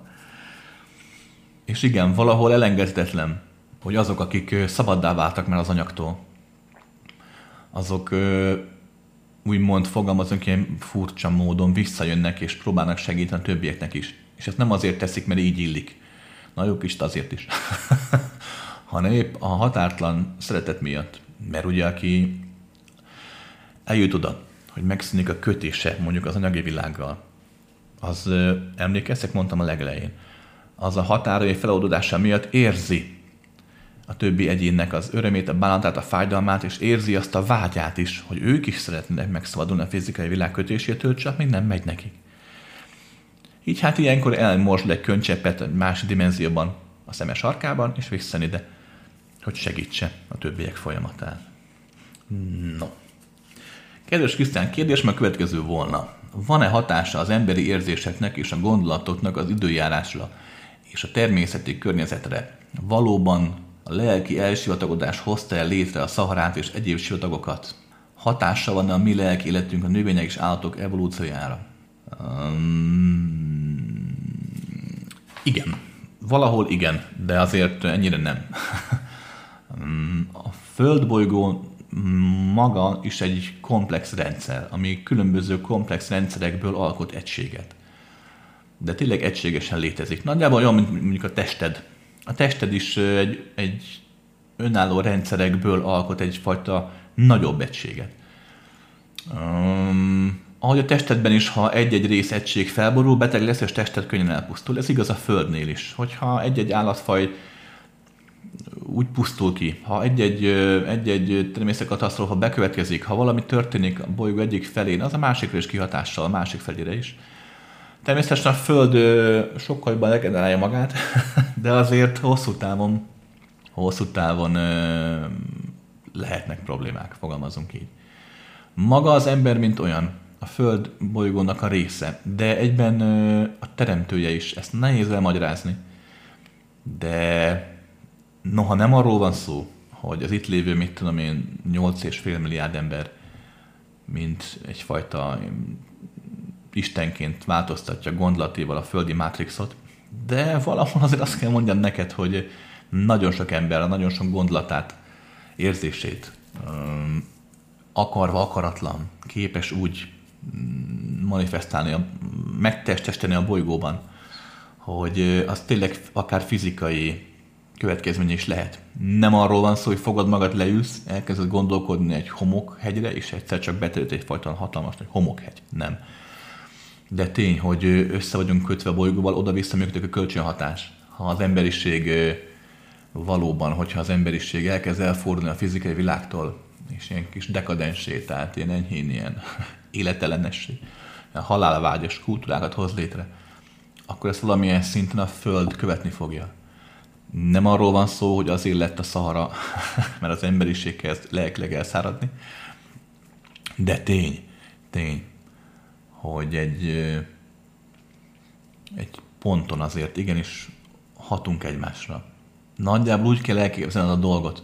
És igen, valahol elengedhetetlen, hogy azok, akik szabaddá váltak már az anyagtól, azok úgymond fogalmazunk ilyen furcsa módon visszajönnek és próbálnak segíteni a többieknek is. És ezt nem azért teszik, mert így illik. Na jó kis azért is. hanem épp a határtlan szeretet miatt. Mert ugye aki eljut oda, hogy megszűnik a kötése mondjuk az anyagi világgal, az emlékeztek, mondtam a legelején, az a határai feloldódása miatt érzi, a többi egyénnek az örömét, a bánatát, a fájdalmát, és érzi azt a vágyát is, hogy ők is szeretnének megszabadulni a fizikai világ kötésétől, csak még nem megy nekik. Így hát ilyenkor elmorsd egy könycseppet egy másik dimenzióban a szeme sarkában, és visszan ide, hogy segítse a többiek folyamatán. No. Kedves Krisztián, kérdés a következő volna. Van-e hatása az emberi érzéseknek és a gondolatoknak az időjárásra és a természeti környezetre? Valóban a lelki elsivatagodás hozta el létre a szaharát és egyéb sivatagokat? Hatása van a mi lelki életünk a növények és állatok evolúciójára? Um, igen. Valahol igen, de azért ennyire nem. a földbolygó maga is egy komplex rendszer, ami különböző komplex rendszerekből alkot egységet. De tényleg egységesen létezik. Nagyjából olyan, mint mondjuk a tested. A tested is egy, egy önálló rendszerekből alkot egyfajta nagyobb egységet. Um, ahogy a testedben is, ha egy-egy rész egység felborul, beteg lesz, és tested könnyen elpusztul. Ez igaz a Földnél is. Hogyha egy-egy állatfaj úgy pusztul ki. Ha egy-egy, egy-egy természetkatasztrófa bekövetkezik, ha valami történik a bolygó egyik felén, az a másikra is kihatással, a másik felére is. Természetesen a Föld sokkal jobban regenerálja magát, de azért hosszú távon, hosszú távon lehetnek problémák, fogalmazunk így. Maga az ember, mint olyan, a Föld bolygónak a része, de egyben a teremtője is. Ezt nehéz elmagyarázni. De Noha nem arról van szó, hogy az itt lévő, mit tudom én, 8,5 milliárd ember, mint egyfajta istenként változtatja gondolatéval a földi mátrixot, de valahol azért azt kell mondjam neked, hogy nagyon sok ember, nagyon sok gondolatát, érzését akarva, akaratlan, képes úgy mm, manifestálni, megtestesíteni a bolygóban, hogy az tényleg akár fizikai következménye is lehet. Nem arról van szó, hogy fogad magad, leülsz, elkezded gondolkodni egy homokhegyre, és egyszer csak betölt egyfajta hatalmas egy homokhegy. Nem. De tény, hogy össze vagyunk kötve a bolygóval, oda-vissza működik a kölcsönhatás. Ha az emberiség valóban, hogyha az emberiség elkezd elfordulni a fizikai világtól, és ilyen kis dekadensé, tehát ilyen enyhén ilyen életellenessé, halálvágyas kultúrákat hoz létre, akkor ezt valamilyen szinten a Föld követni fogja nem arról van szó, hogy azért lett a szahara, mert az emberiség kezd lelkileg elszáradni, de tény, tény, hogy egy, egy ponton azért igenis hatunk egymásra. Nagyjából úgy kell elképzelned a dolgot,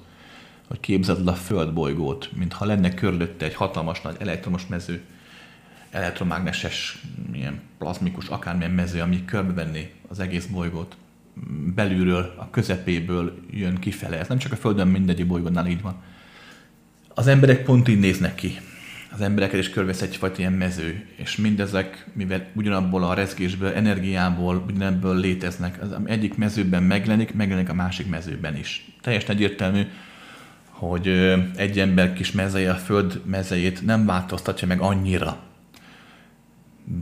hogy képzeld a földbolygót, mintha lenne körülötte egy hatalmas nagy elektromos mező, elektromágneses, ilyen plazmikus, akármilyen mező, ami körbevenné az egész bolygót belülről, a közepéből jön kifele. Ez nem csak a Földön, mindegyik bolygónál így van. Az emberek pont így néznek ki. Az embereket is körvesz egyfajta ilyen mező, és mindezek, mivel ugyanabból a rezgésből, energiából, ugyanebből léteznek, az egyik mezőben megjelenik, megjelenik a másik mezőben is. Teljesen egyértelmű, hogy egy ember kis mezeje a föld mezejét nem változtatja meg annyira,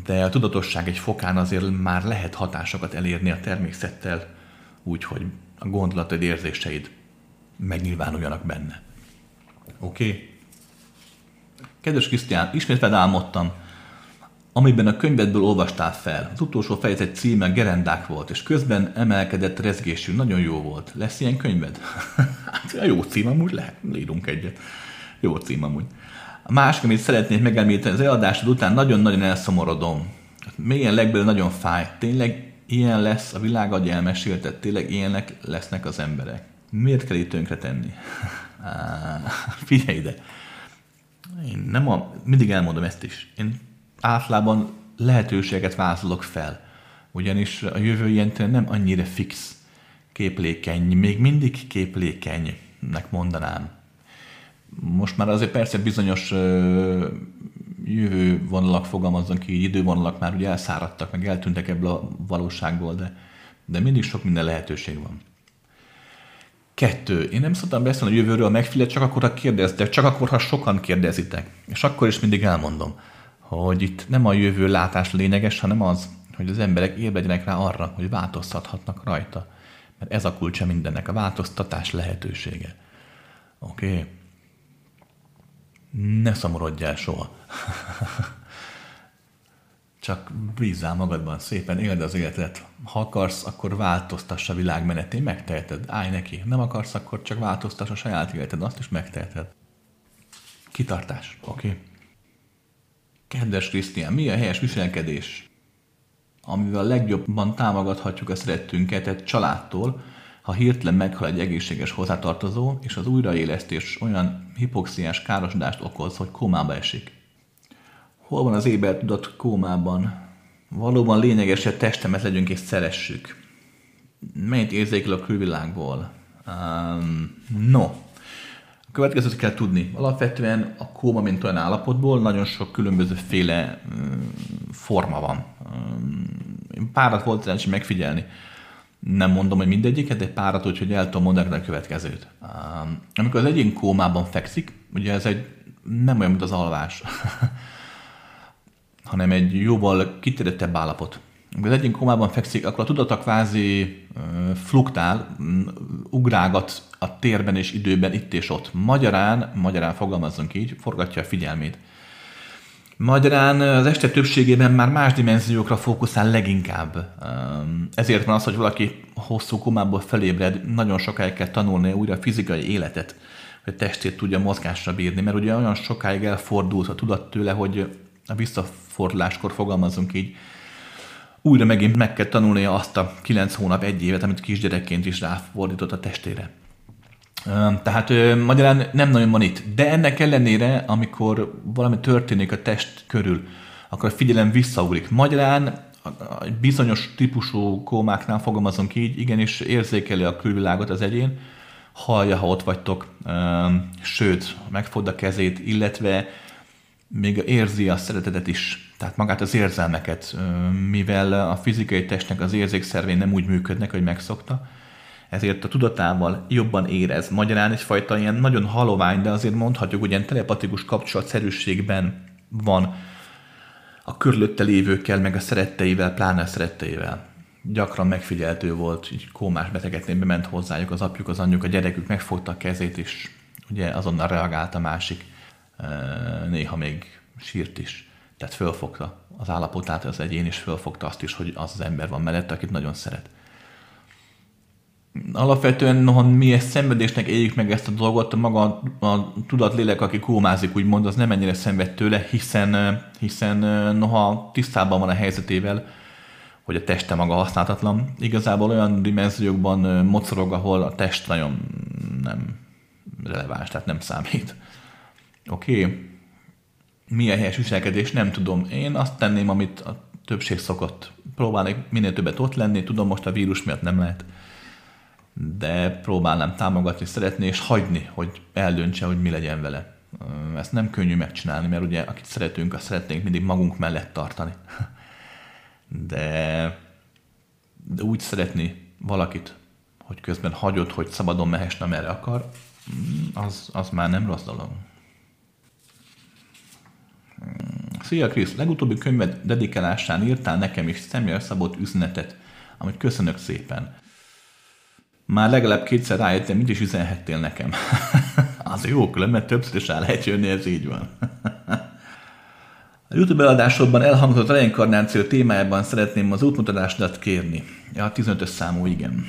de a tudatosság egy fokán azért már lehet hatásokat elérni a természettel, úgyhogy a gondolatod, érzéseid megnyilvánuljanak benne. Oké? Okay? Kedves Krisztián, ismét veled álmodtam, amiben a könyvedből olvastál fel. Az utolsó fejezet címe Gerendák volt, és közben emelkedett rezgésű, nagyon jó volt. Lesz ilyen könyved? hát jó cím amúgy, lehet, írunk egyet. Jó cím amúgy. A másik, amit szeretnék megemlíteni, az eladásod után nagyon-nagyon elszomorodom. Mélyen legből nagyon fáj. Tényleg ilyen lesz a világ agy elmesélte, tényleg ilyenek lesznek az emberek. Miért kell itt tönkre tenni? figyelj ide! Én nem a, mindig elmondom ezt is. Én általában lehetőséget vázolok fel. Ugyanis a jövő ilyen nem annyira fix, képlékeny, még mindig képlékenynek mondanám most már azért persze bizonyos jövő vonalak fogalmazzon ki, idővonalak már ugye elszáradtak, meg eltűntek ebből a valóságból, de, de mindig sok minden lehetőség van. Kettő. Én nem szoktam beszélni a jövőről a megfigyelő, csak akkor, ha kérdeztek, csak akkor, ha sokan kérdezitek. És akkor is mindig elmondom, hogy itt nem a jövő látás lényeges, hanem az, hogy az emberek ébredjenek rá arra, hogy változtathatnak rajta. Mert ez a kulcsa mindennek, a változtatás lehetősége. Oké? Okay? Ne szomorodjál soha. Csak bízzál magadban szépen, éld az életet. Ha akarsz, akkor változtass a világ menetén, megteheted. Állj neki. Nem akarsz, akkor csak változtass a saját életed, azt is megteheted. Kitartás. Oké. Okay. Kedves Krisztián, mi a helyes viselkedés, amivel a legjobban támogathatjuk a szerettünket egy családtól, ha hirtelen meghal egy egészséges hozzátartozó, és az újraélesztés olyan hipoxiás károsodást okoz, hogy kómába esik. Hol van az éber tudat kómában? Valóban lényeges, hogy a testemet legyünk és szeressük. Mennyit érzékel a külvilágból? Um, no. A következőt kell tudni. Alapvetően a kóma, mint olyan állapotból nagyon sok különböző féle um, forma van. Um, párat volt szerencsé megfigyelni. Nem mondom, hogy mindegyiket, de párat, úgyhogy el tudom mondani a következőt. Um, amikor az egyén kómában fekszik, ugye ez egy nem olyan, mint az alvás. hanem egy jóval kiterettebb állapot. Amikor az egyik komában fekszik, akkor a tudata kvázi fluktál, ugrágat a térben és időben itt és ott. Magyarán, magyarán fogalmazzunk így, forgatja a figyelmét. Magyarán az este többségében már más dimenziókra fókuszál leginkább. Ezért van az, hogy valaki hosszú komából felébred, nagyon sokáig kell tanulni újra fizikai életet, hogy testét tudja mozgásra bírni, mert ugye olyan sokáig elfordult a tudat tőle, hogy a visszaforduláskor fogalmazunk így, újra megint meg kell tanulnia azt a kilenc hónap, egy évet, amit kisgyerekként is ráfordított a testére. Tehát magyarán nem nagyon van itt. De ennek ellenére, amikor valami történik a test körül, akkor a figyelem visszaugrik. Magyarán bizonyos típusú kómáknál fogalmazunk így, igenis érzékeli a külvilágot az egyén, hallja, ha ott vagytok, sőt, megfogd a kezét, illetve még érzi a szeretetet is, tehát magát az érzelmeket, mivel a fizikai testnek az érzékszervén nem úgy működnek, hogy megszokta, ezért a tudatával jobban érez. Magyarán egyfajta ilyen nagyon halovány, de azért mondhatjuk, hogy ilyen telepatikus kapcsolatszerűségben van a körülötte lévőkkel, meg a szeretteivel, pláne a szeretteivel. Gyakran megfigyeltő volt, így kómás betegeknél bement hozzájuk az apjuk, az anyjuk, a gyerekük megfogta a kezét, és ugye azonnal reagált a másik néha még sírt is. Tehát fölfogta az állapotát az egyén, és fölfogta azt is, hogy az az ember van mellette, akit nagyon szeret. Alapvetően, noha mi ezt szenvedésnek éljük meg ezt a dolgot, maga a tudatlélek, aki kómázik, úgymond, az nem ennyire szenved tőle, hiszen, hiszen noha tisztában van a helyzetével, hogy a teste maga használhatatlan. Igazából olyan dimenziókban mocorog, ahol a test nagyon nem releváns, tehát nem számít. Oké, okay. milyen helyes viselkedés, nem tudom. Én azt tenném, amit a többség szokott. Próbálnék minél többet ott lenni, tudom, most a vírus miatt nem lehet, de próbálnám támogatni, szeretni, és hagyni, hogy eldöntse, hogy mi legyen vele. Ezt nem könnyű megcsinálni, mert ugye akit szeretünk, azt szeretnénk mindig magunk mellett tartani. De, de úgy szeretni valakit, hogy közben hagyod, hogy szabadon mehessen, merre akar, az, az már nem rossz dolog. Szia Krisz, legutóbbi könyved dedikálásán írtál nekem is személyre szabott üzenetet, amit köszönök szépen. Már legalább kétszer rájöttem, mit is üzenhettél nekem. az jó, különben többször is rá lehet jönni, ez így van. A YouTube eladásodban elhangzott reinkarnáció témájában szeretném az útmutatásodat kérni. Ja, a 15-ös számú, igen.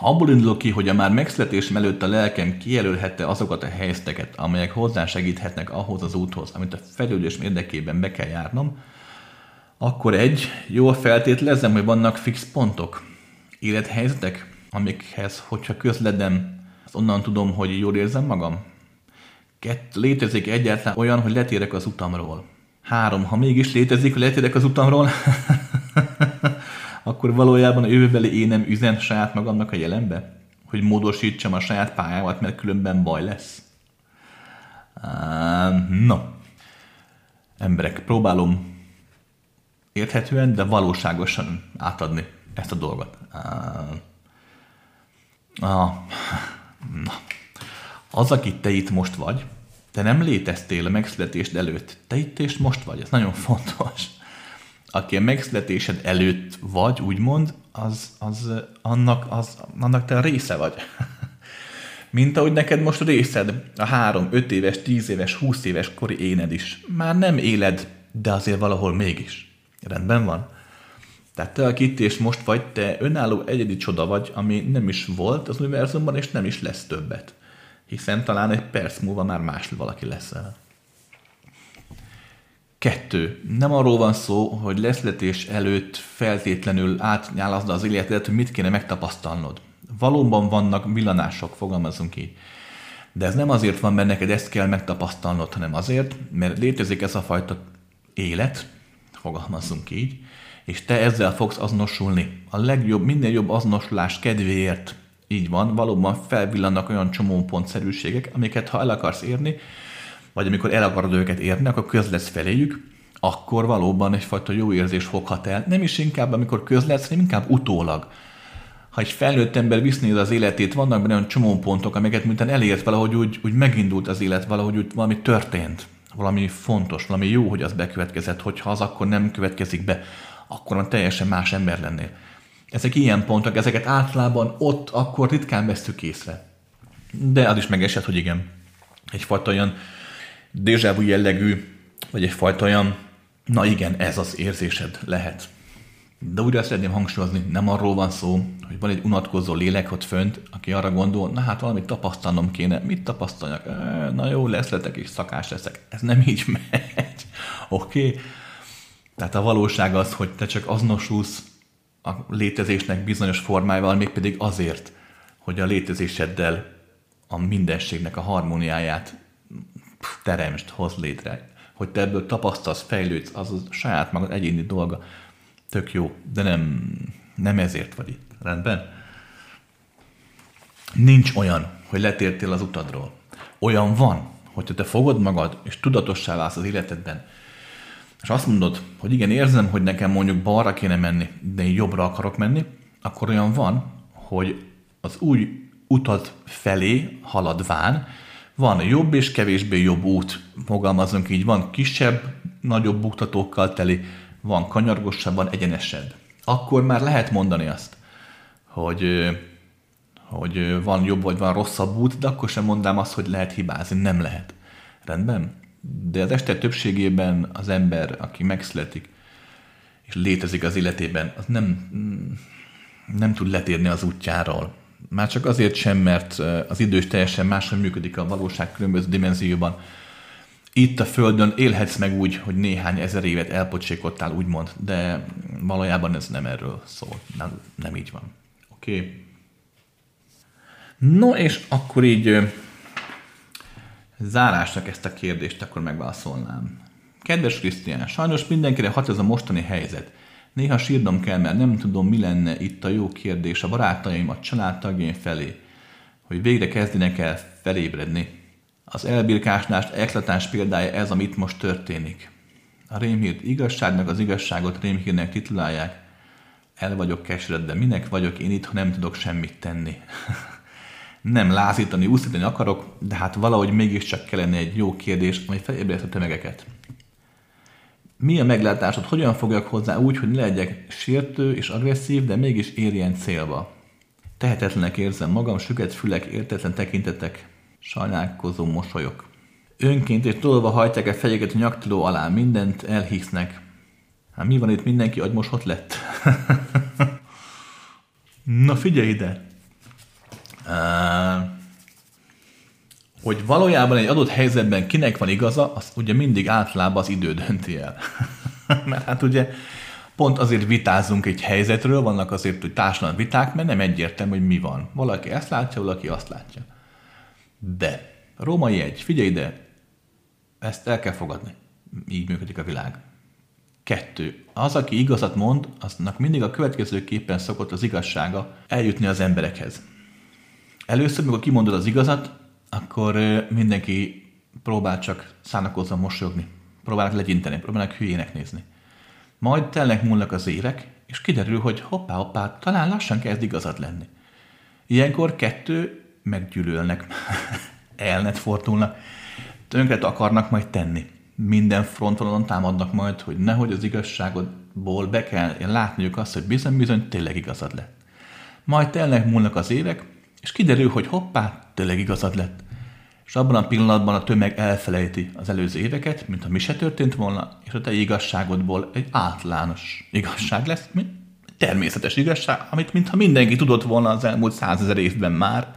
Abból indulok ki, hogy a már megszületésem előtt a lelkem kijelölhette azokat a helyzeteket, amelyek hozzásegíthetnek ahhoz az úthoz, amit a fejlődés érdekében be kell járnom, akkor egy, jól feltételezem, hogy vannak fix pontok, élethelyzetek, amikhez, hogyha közledem, azt onnan tudom, hogy jól érzem magam. Kett, létezik egyáltalán olyan, hogy letérek az utamról. Három, ha mégis létezik, hogy letérek az utamról, akkor valójában a jövőbeli énem üzen saját magamnak a jelenbe? Hogy módosítsam a saját pályámat, mert különben baj lesz? Uh, no. Emberek, próbálom érthetően, de valóságosan átadni ezt a dolgot. Uh, uh, na. Az, aki te itt most vagy, te nem léteztél a megszületésed előtt. Te itt és most vagy, ez nagyon fontos. Aki a megszületésed előtt vagy, úgymond, az, az annak, az, annak te a része vagy. Mint ahogy neked most részed a három, öt éves, tíz éves, húsz éves kori éned is. Már nem éled, de azért valahol mégis. Rendben van? Tehát te, aki itt és most vagy, te önálló egyedi csoda vagy, ami nem is volt az univerzumban, és nem is lesz többet. Hiszen talán egy perc múlva már más valaki leszel. Kettő. Nem arról van szó, hogy leszletés előtt feltétlenül átnyálazd az életedet, hogy mit kéne megtapasztalnod. Valóban vannak villanások, fogalmazunk így. De ez nem azért van, mert neked ezt kell megtapasztalnod, hanem azért, mert létezik ez a fajta élet, fogalmazunk így, és te ezzel fogsz azonosulni. A legjobb, minden jobb azonosulás kedvéért így van, valóban felvillannak olyan csomópontszerűségek, amiket ha el akarsz érni, vagy amikor el akarod őket érni, akkor közletsz feléjük, akkor valóban egyfajta jó érzés foghat el. Nem is inkább, amikor közletsz, hanem inkább utólag. Ha egy felnőtt ember visznéd az életét, vannak benne olyan csomópontok, amiket miután elért valahogy úgy, úgy megindult az élet, valahogy úgy valami történt, valami fontos, valami jó, hogy az bekövetkezett, hogyha az akkor nem következik be, akkor már teljesen más ember lennél. Ezek ilyen pontok, ezeket általában ott akkor ritkán vesztük észre. De az is megesett, hogy igen. Egyfajta olyan déjà vu jellegű, vagy egyfajta olyan, na igen, ez az érzésed lehet. De újra szeretném hangsúlyozni, nem arról van szó, hogy van egy unatkozó lélek ott fönt, aki arra gondol, na hát valamit tapasztalnom kéne. Mit tapasztaljak? Na jó, leszletek és szakás leszek. Ez nem így megy. Oké? Okay? Tehát a valóság az, hogy te csak azonosulsz a létezésnek bizonyos formájával, mégpedig azért, hogy a létezéseddel a mindenségnek a harmóniáját teremtsd, hoz létre. Hogy te ebből tapasztalsz, fejlődsz, az a saját magad egyéni dolga. Tök jó, de nem, nem ezért vagy itt. Rendben? Nincs olyan, hogy letértél az utadról. Olyan van, hogyha te fogod magad, és tudatossá válsz az életedben, és azt mondod, hogy igen, érzem, hogy nekem mondjuk balra kéne menni, de én jobbra akarok menni, akkor olyan van, hogy az új utat felé haladván van jobb és kevésbé jobb út, fogalmazunk így, van kisebb, nagyobb buktatókkal teli, van kanyargosabb, van egyenesebb. Akkor már lehet mondani azt, hogy, hogy van jobb vagy van rosszabb út, de akkor sem mondám azt, hogy lehet hibázni. Nem lehet. Rendben? De az este többségében az ember, aki megszületik, és létezik az életében, az nem, nem tud letérni az útjáról. Már csak azért sem, mert az idő is teljesen máshogy működik a valóság különböző dimenzióban. Itt a Földön élhetsz meg úgy, hogy néhány ezer évet elpocsékottál, úgymond, de valójában ez nem erről szól. Nem, nem így van. Oké? Okay. No, és akkor így zárásnak ezt a kérdést akkor megválaszolnám. Kedves Krisztián, sajnos mindenkire hat ez a mostani helyzet. Néha sírnom kell, mert nem tudom, mi lenne itt a jó kérdés a barátaim, a családtagjaim felé, hogy végre kezdenek el felébredni. Az elbirkásnás eklatás példája ez, amit most történik. A rémhírt igazságnak az igazságot rémhírnek titulálják. El vagyok keseredve, minek vagyok én itt, ha nem tudok semmit tenni. nem lázítani, úszítani akarok, de hát valahogy mégiscsak kellene egy jó kérdés, ami felébreszt a tömegeket. Mi a meglátásod, hogyan fogjak hozzá úgy, hogy ne legyek sértő és agresszív, de mégis érjen célba? Tehetetlenek érzem magam, süket fülek, értetlen tekintetek, sajnálkozó mosolyok. Önként és tolva hajtják a fejeket a nyaktiló alá, mindent elhisznek. Hát mi van itt, mindenki agymosott lett? Na figyelj ide! Hogy valójában egy adott helyzetben kinek van igaza, az ugye mindig általában az idő dönti el. mert hát ugye pont azért vitázunk egy helyzetről, vannak azért hogy társadalmi viták, mert nem egyértelmű, hogy mi van. Valaki ezt látja, valaki azt látja. De, római egy, figyelj ide, ezt el kell fogadni. Így működik a világ. Kettő. Az, aki igazat mond, aznak mindig a következőképpen szokott az igazsága eljutni az emberekhez. Először, amikor kimondod az igazat, akkor mindenki próbál csak szánakozva mosolyogni. Próbálnak legyinteni, próbálnak hülyének nézni. Majd telnek múlnak az évek, és kiderül, hogy hoppá, hoppá, talán lassan kezd igazad lenni. Ilyenkor kettő meggyűlölnek, elnet fordulnak, tönkret akarnak majd tenni. Minden fronton támadnak majd, hogy nehogy az igazságot igazadból be kell látniuk azt, hogy bizony-bizony tényleg igazad lett. Majd telnek múlnak az évek, és kiderül, hogy hoppá, tényleg igazad lett. És abban a pillanatban a tömeg elfelejti az előző éveket, mintha mi se történt volna, és a te igazságodból egy általános igazság lesz, mint természetes igazság, amit mintha mindenki tudott volna az elmúlt százezer évben már.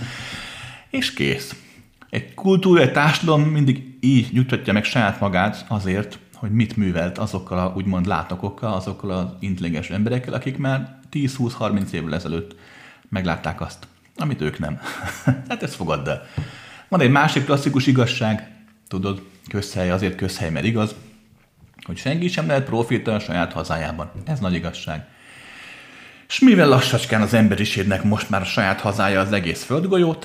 és kész. Egy kultúra, egy társadalom mindig így nyugtatja meg saját magát azért, hogy mit művelt azokkal a úgymond látokokkal, azokkal az intelligens emberekkel, akik már 10-20-30 évvel ezelőtt meglátták azt, amit ők nem. hát ezt fogadd el. Van egy másik klasszikus igazság, tudod, közhely azért közhely, mert igaz, hogy senki sem lehet profita a saját hazájában. Ez nagy igazság. És mivel lassacskán az emberiségnek most már a saját hazája az egész földgolyó,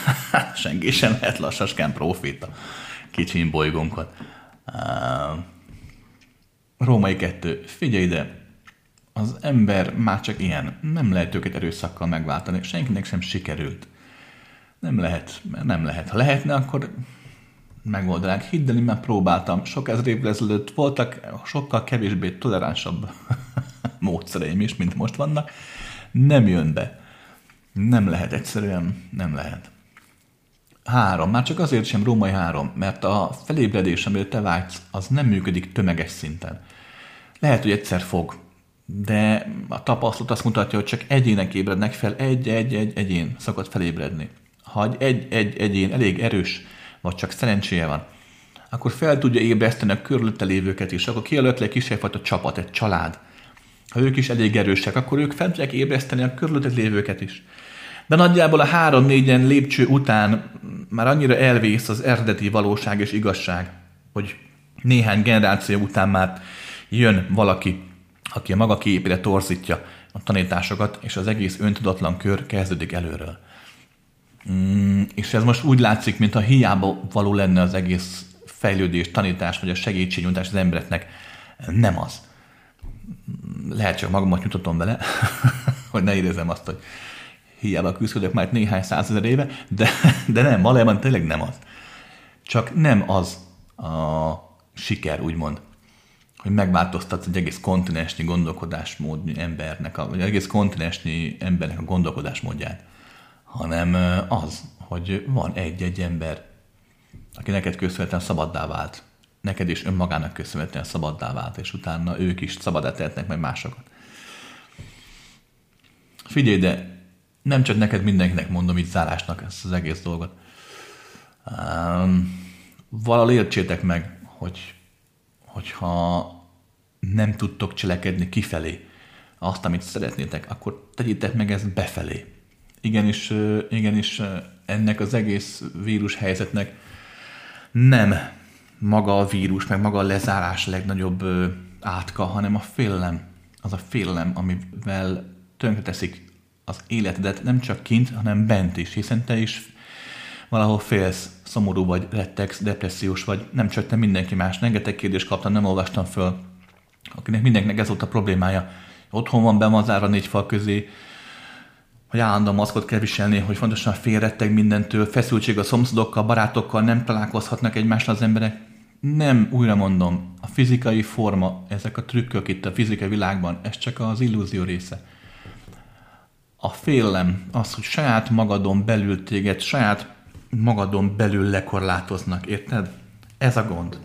senki sem lehet lassacskán profita kicsin bolygónkat. Római kettő. Figyelj ide, az ember már csak ilyen. Nem lehet őket erőszakkal megváltani. Senkinek sem sikerült. Nem lehet, nem lehet. Ha lehetne, akkor megoldanánk. Hidd el, én próbáltam. Sok ezer évvel ezelőtt voltak sokkal kevésbé toleránsabb módszereim is, mint most vannak. Nem jön be. Nem lehet, egyszerűen nem lehet. Három. Már csak azért sem római három, mert a felébredés, amire te vágysz, az nem működik tömeges szinten. Lehet, hogy egyszer fog, de a tapasztalat azt mutatja, hogy csak egyének ébrednek fel, egy-egy-egy egyén szokott felébredni. Ha egy, egy egyén elég erős, vagy csak szerencséje van, akkor fel tudja ébreszteni a körülötte lévőket is, akkor kijelölt egy kisebb csapat, egy család. Ha ők is elég erősek, akkor ők fel tudják ébreszteni a körülötte lévőket is. De nagyjából a három-négyen lépcső után már annyira elvész az eredeti valóság és igazság, hogy néhány generáció után már jön valaki, aki a maga képére torzítja a tanításokat, és az egész öntudatlan kör kezdődik előről. Mm, és ez most úgy látszik, mintha hiába való lenne az egész fejlődés, tanítás, vagy a segítségnyújtás az embereknek. Nem az. Lehet csak magamat nyugtatom vele, hogy ne érezzem azt, hogy hiába küzdök már néhány százezer éve, de, de nem, valójában tényleg nem az. Csak nem az a siker, úgymond, hogy megváltoztat egy egész kontinensnyi gondolkodásmód embernek, vagy egész kontinensnyi embernek a gondolkodásmódját, hanem az, hogy van egy-egy ember, aki neked köszönhetően szabaddá vált, neked is önmagának köszönhetően szabaddá vált, és utána ők is szabadá tehetnek meg másokat. Figyelj, de nem csak neked, mindenkinek mondom itt zárásnak ezt az egész dolgot. Um, valahol értsétek meg, hogy hogyha nem tudtok cselekedni kifelé azt, amit szeretnétek, akkor tegyétek meg ezt befelé. Igenis, igenis ennek az egész vírus helyzetnek nem maga a vírus, meg maga a lezárás legnagyobb átka, hanem a félelem. Az a félelem, amivel tönkreteszik az életedet nem csak kint, hanem bent is, hiszen te is valahol félsz, szomorú vagy, rettegsz, depressziós vagy, nem csak te, mindenki más. Rengeteg kérdést kaptam, nem olvastam föl, akinek mindenkinek ez volt a problémája. Otthon van be az ára négy fal közé, hogy állandóan maszkot kell viselni, hogy fontosan félretteg mindentől, feszültség a szomszédokkal, barátokkal, nem találkozhatnak egymással az emberek. Nem, újra mondom, a fizikai forma, ezek a trükkök itt a fizikai világban, ez csak az illúzió része a félelem, az, hogy saját magadon belül téged, saját magadon belül lekorlátoznak, érted? Ez a gond.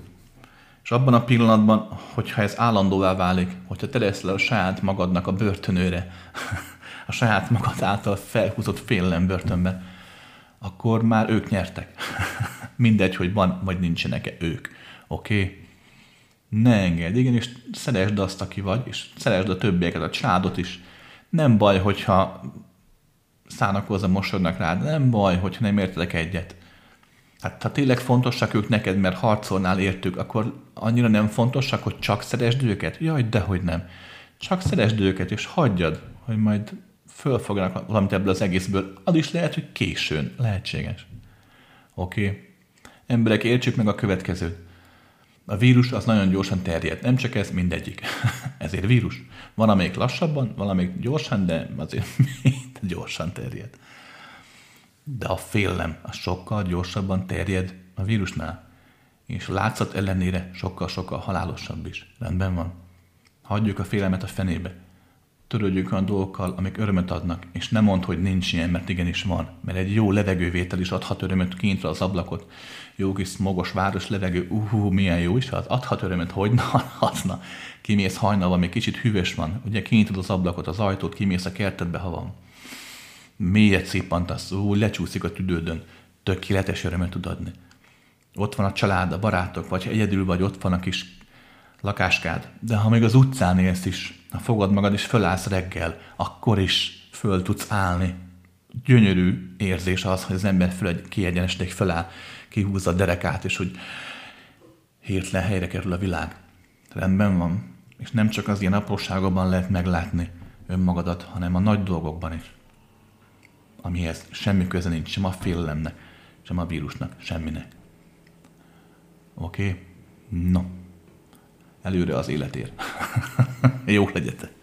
És abban a pillanatban, hogyha ez állandóvá válik, hogyha te leszel a saját magadnak a börtönőre, a saját magad által felhúzott félelem börtönben, akkor már ők nyertek. Mindegy, hogy van vagy nincsenek-e ők. Oké? Okay? Ne engedd, igenis szeresd azt, aki vagy, és szeresd a többieket, a családot is, nem baj, hogyha szánakozza mosolyognak rád, nem baj, hogyha nem értelek egyet. Hát ha tényleg fontosak ők neked, mert harcolnál értük, akkor annyira nem fontosak, hogy csak szeresd őket? Jaj, dehogy nem. Csak szeresd őket, és hagyjad, hogy majd fölfognak valamit ebből az egészből. Az is lehet, hogy későn. Lehetséges. Oké. Emberek, értsük meg a következőt. A vírus az nagyon gyorsan terjed. Nem csak ez, mindegyik. Ezért vírus. Van, amelyik lassabban, van, amelyik gyorsan, de azért gyorsan terjed. De a félelem az sokkal gyorsabban terjed a vírusnál. És a látszat ellenére sokkal-sokkal halálosabb is. Rendben van? Hagyjuk a félelmet a fenébe. Törődjünk olyan dolgokkal, amik örömöt adnak, és nem mond, hogy nincs ilyen, mert igenis van. Mert egy jó levegővétel is adhat örömöt kintről az ablakot. Jó kis smogos város levegő, uhú, milyen jó is, az adhat örömöt, hogy na, adna. Kimész hajnalban, még kicsit hűvös van, ugye kinyitod az ablakot, az ajtót, kimész a kertedbe, ha van. Mélyet szippantasz, ú, lecsúszik a tüdődön, tökéletes örömöt tud adni. Ott van a család, a barátok, vagy egyedül vagy, ott van a kis lakáskád. De ha még az utcán élsz is, ha fogad magad és fölállsz reggel, akkor is föl tudsz állni. Gyönyörű érzés az, hogy az ember föl kiegyenesedik, föláll, kihúzza a derekát, és hogy hirtelen helyre kerül a világ. Rendben van. És nem csak az ilyen apróságokban lehet meglátni önmagadat, hanem a nagy dolgokban is. Amihez semmi köze nincs, sem a félelemnek, sem a vírusnak, semminek. Oké? Okay? No előre az életért. Jó legyetek!